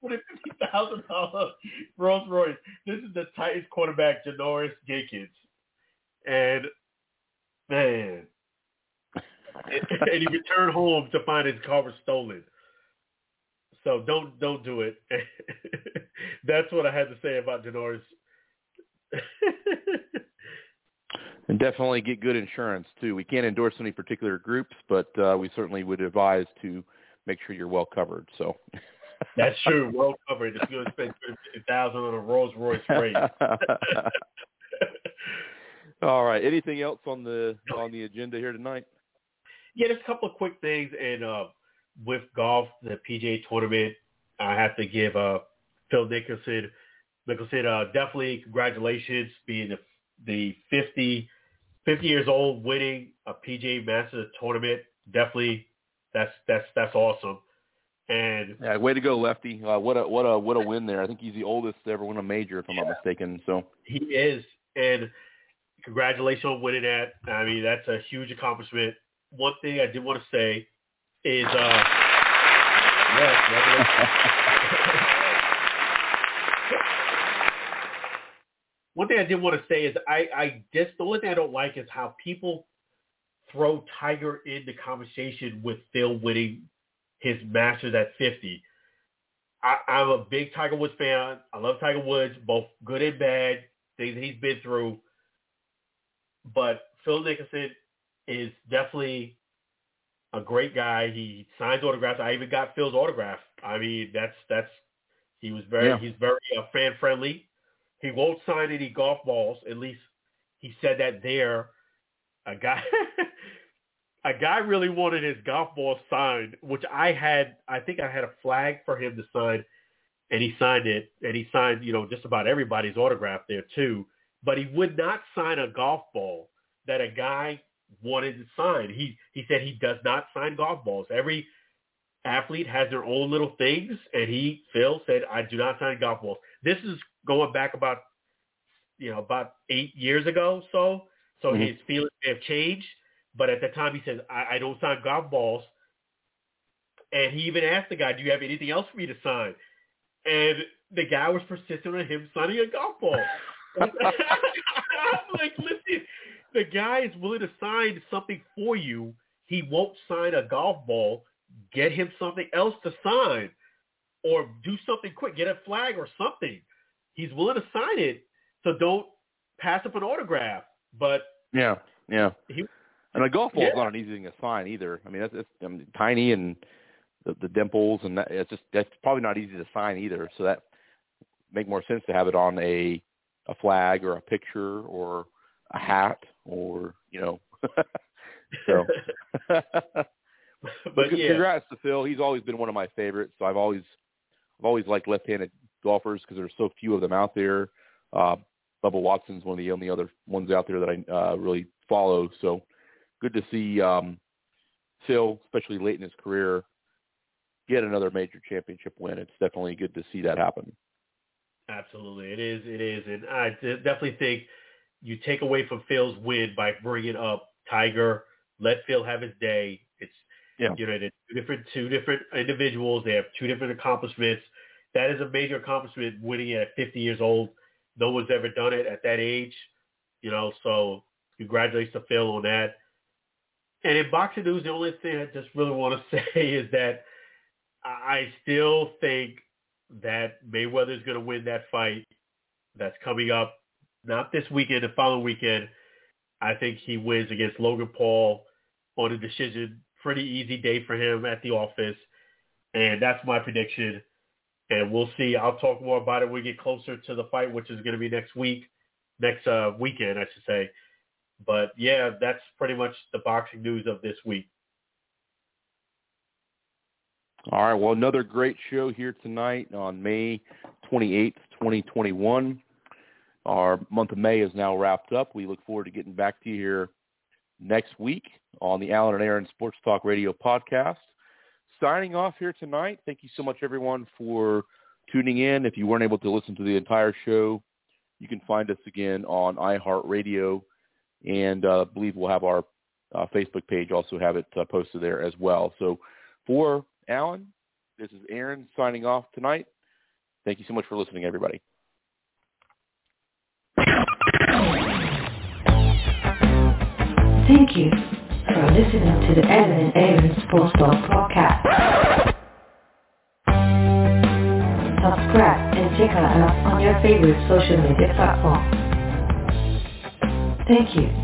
twenty fifty thousand dollar Rolls Royce. This is the Titans quarterback Janoris Jenkins, and man, and he returned home to find his car was stolen. So don't don't do it. That's what I had to say about Janoris. and definitely get good insurance too. We can't endorse any particular groups, but uh, we certainly would advise to make sure you're well covered. So that's true, well covered. If you're going to spend fifty thousand on a Rolls Royce Wraith. All right. Anything else on the on the agenda here tonight? Yeah, there's a couple of quick things, and uh, with golf, the PGA tournament, I have to give uh, Phil Mickelson, Mickelson, uh, definitely congratulations being the the 50, 50 years old, winning a PGA Masters tournament. Definitely that's that's that's awesome. And yeah, way to go, Lefty! Uh, what a what a what a win there. I think he's the oldest to ever win a major, if I'm yeah, not mistaken. So he is, and congratulations on winning that. I mean, that's a huge accomplishment. One thing I did want to say is, uh, One thing I did want to say is I, I just the only thing I don't like is how people throw Tiger in the conversation with Phil winning his Masters at 50. I, I'm a big Tiger Woods fan. I love Tiger Woods, both good and bad things he's been through. But Phil Mickelson is definitely a great guy. He signs autographs. I even got Phil's autograph. I mean, that's that's he was very yeah. he's very uh, fan friendly. He won't sign any golf balls. At least he said that there. A guy a guy really wanted his golf ball signed, which I had. I think I had a flag for him to sign, and he signed it. And he signed, you know, just about everybody's autograph there too. But he would not sign a golf ball that a guy wanted to sign. He he said he does not sign golf balls. Every athlete has their own little things, and he Phil said I do not sign golf balls. This is going back about you know about eight years ago, so so mm-hmm. his feelings have changed but at the time, he says, I, I don't sign golf balls. And he even asked the guy, do you have anything else for me to sign? And the guy was persistent on him signing a golf ball. I'm like, listen, the guy is willing to sign something for you. He won't sign a golf ball. Get him something else to sign or do something quick. Get a flag or something. He's willing to sign it. So don't pass up an autograph. But yeah, yeah. He, and a golf ball yeah. is not an easy thing to sign either. I mean, that's, that's I mean, tiny and the, the dimples, and that, it's just that's probably not easy to sign either. So that make more sense to have it on a a flag or a picture or a hat or you know. so, but, but yeah. congrats to Phil. He's always been one of my favorites. So I've always I've always liked left-handed golfers because there's so few of them out there. Uh, Bubba Watson's one of the only other ones out there that I uh, really follow. So good to see um, Phil, especially late in his career, get another major championship win. It's definitely good to see that happen. Absolutely, it is. It is, and I definitely think you take away from Phil's win by bringing up Tiger. Let Phil have his day. It's yeah. you know, they're two different two different individuals. They have two different accomplishments. That is a major accomplishment, winning at 50 years old. No one's ever done it at that age, you know. So congratulations to Phil on that. And in boxing news, the only thing I just really want to say is that I still think that Mayweather is going to win that fight that's coming up, not this weekend, the following weekend. I think he wins against Logan Paul on a decision. Pretty easy day for him at the office. And that's my prediction. And we'll see. I'll talk more about it when we get closer to the fight, which is going to be next week, next uh, weekend, I should say. But yeah, that's pretty much the boxing news of this week. All right. Well, another great show here tonight on May 28th, 2021. Our month of May is now wrapped up. We look forward to getting back to you here next week on the Alan and Aaron Sports Talk Radio podcast. Signing off here tonight. Thank you so much, everyone, for tuning in. If you weren't able to listen to the entire show, you can find us again on iHeartRadio, and uh, believe we'll have our uh, Facebook page also have it uh, posted there as well. So for Alan, this is Aaron signing off tonight. Thank you so much for listening, everybody. Thank you for listening to the Alan and Aaron Sports Talk podcast. Subscribe and check us out on your favorite social media platform. Thank you.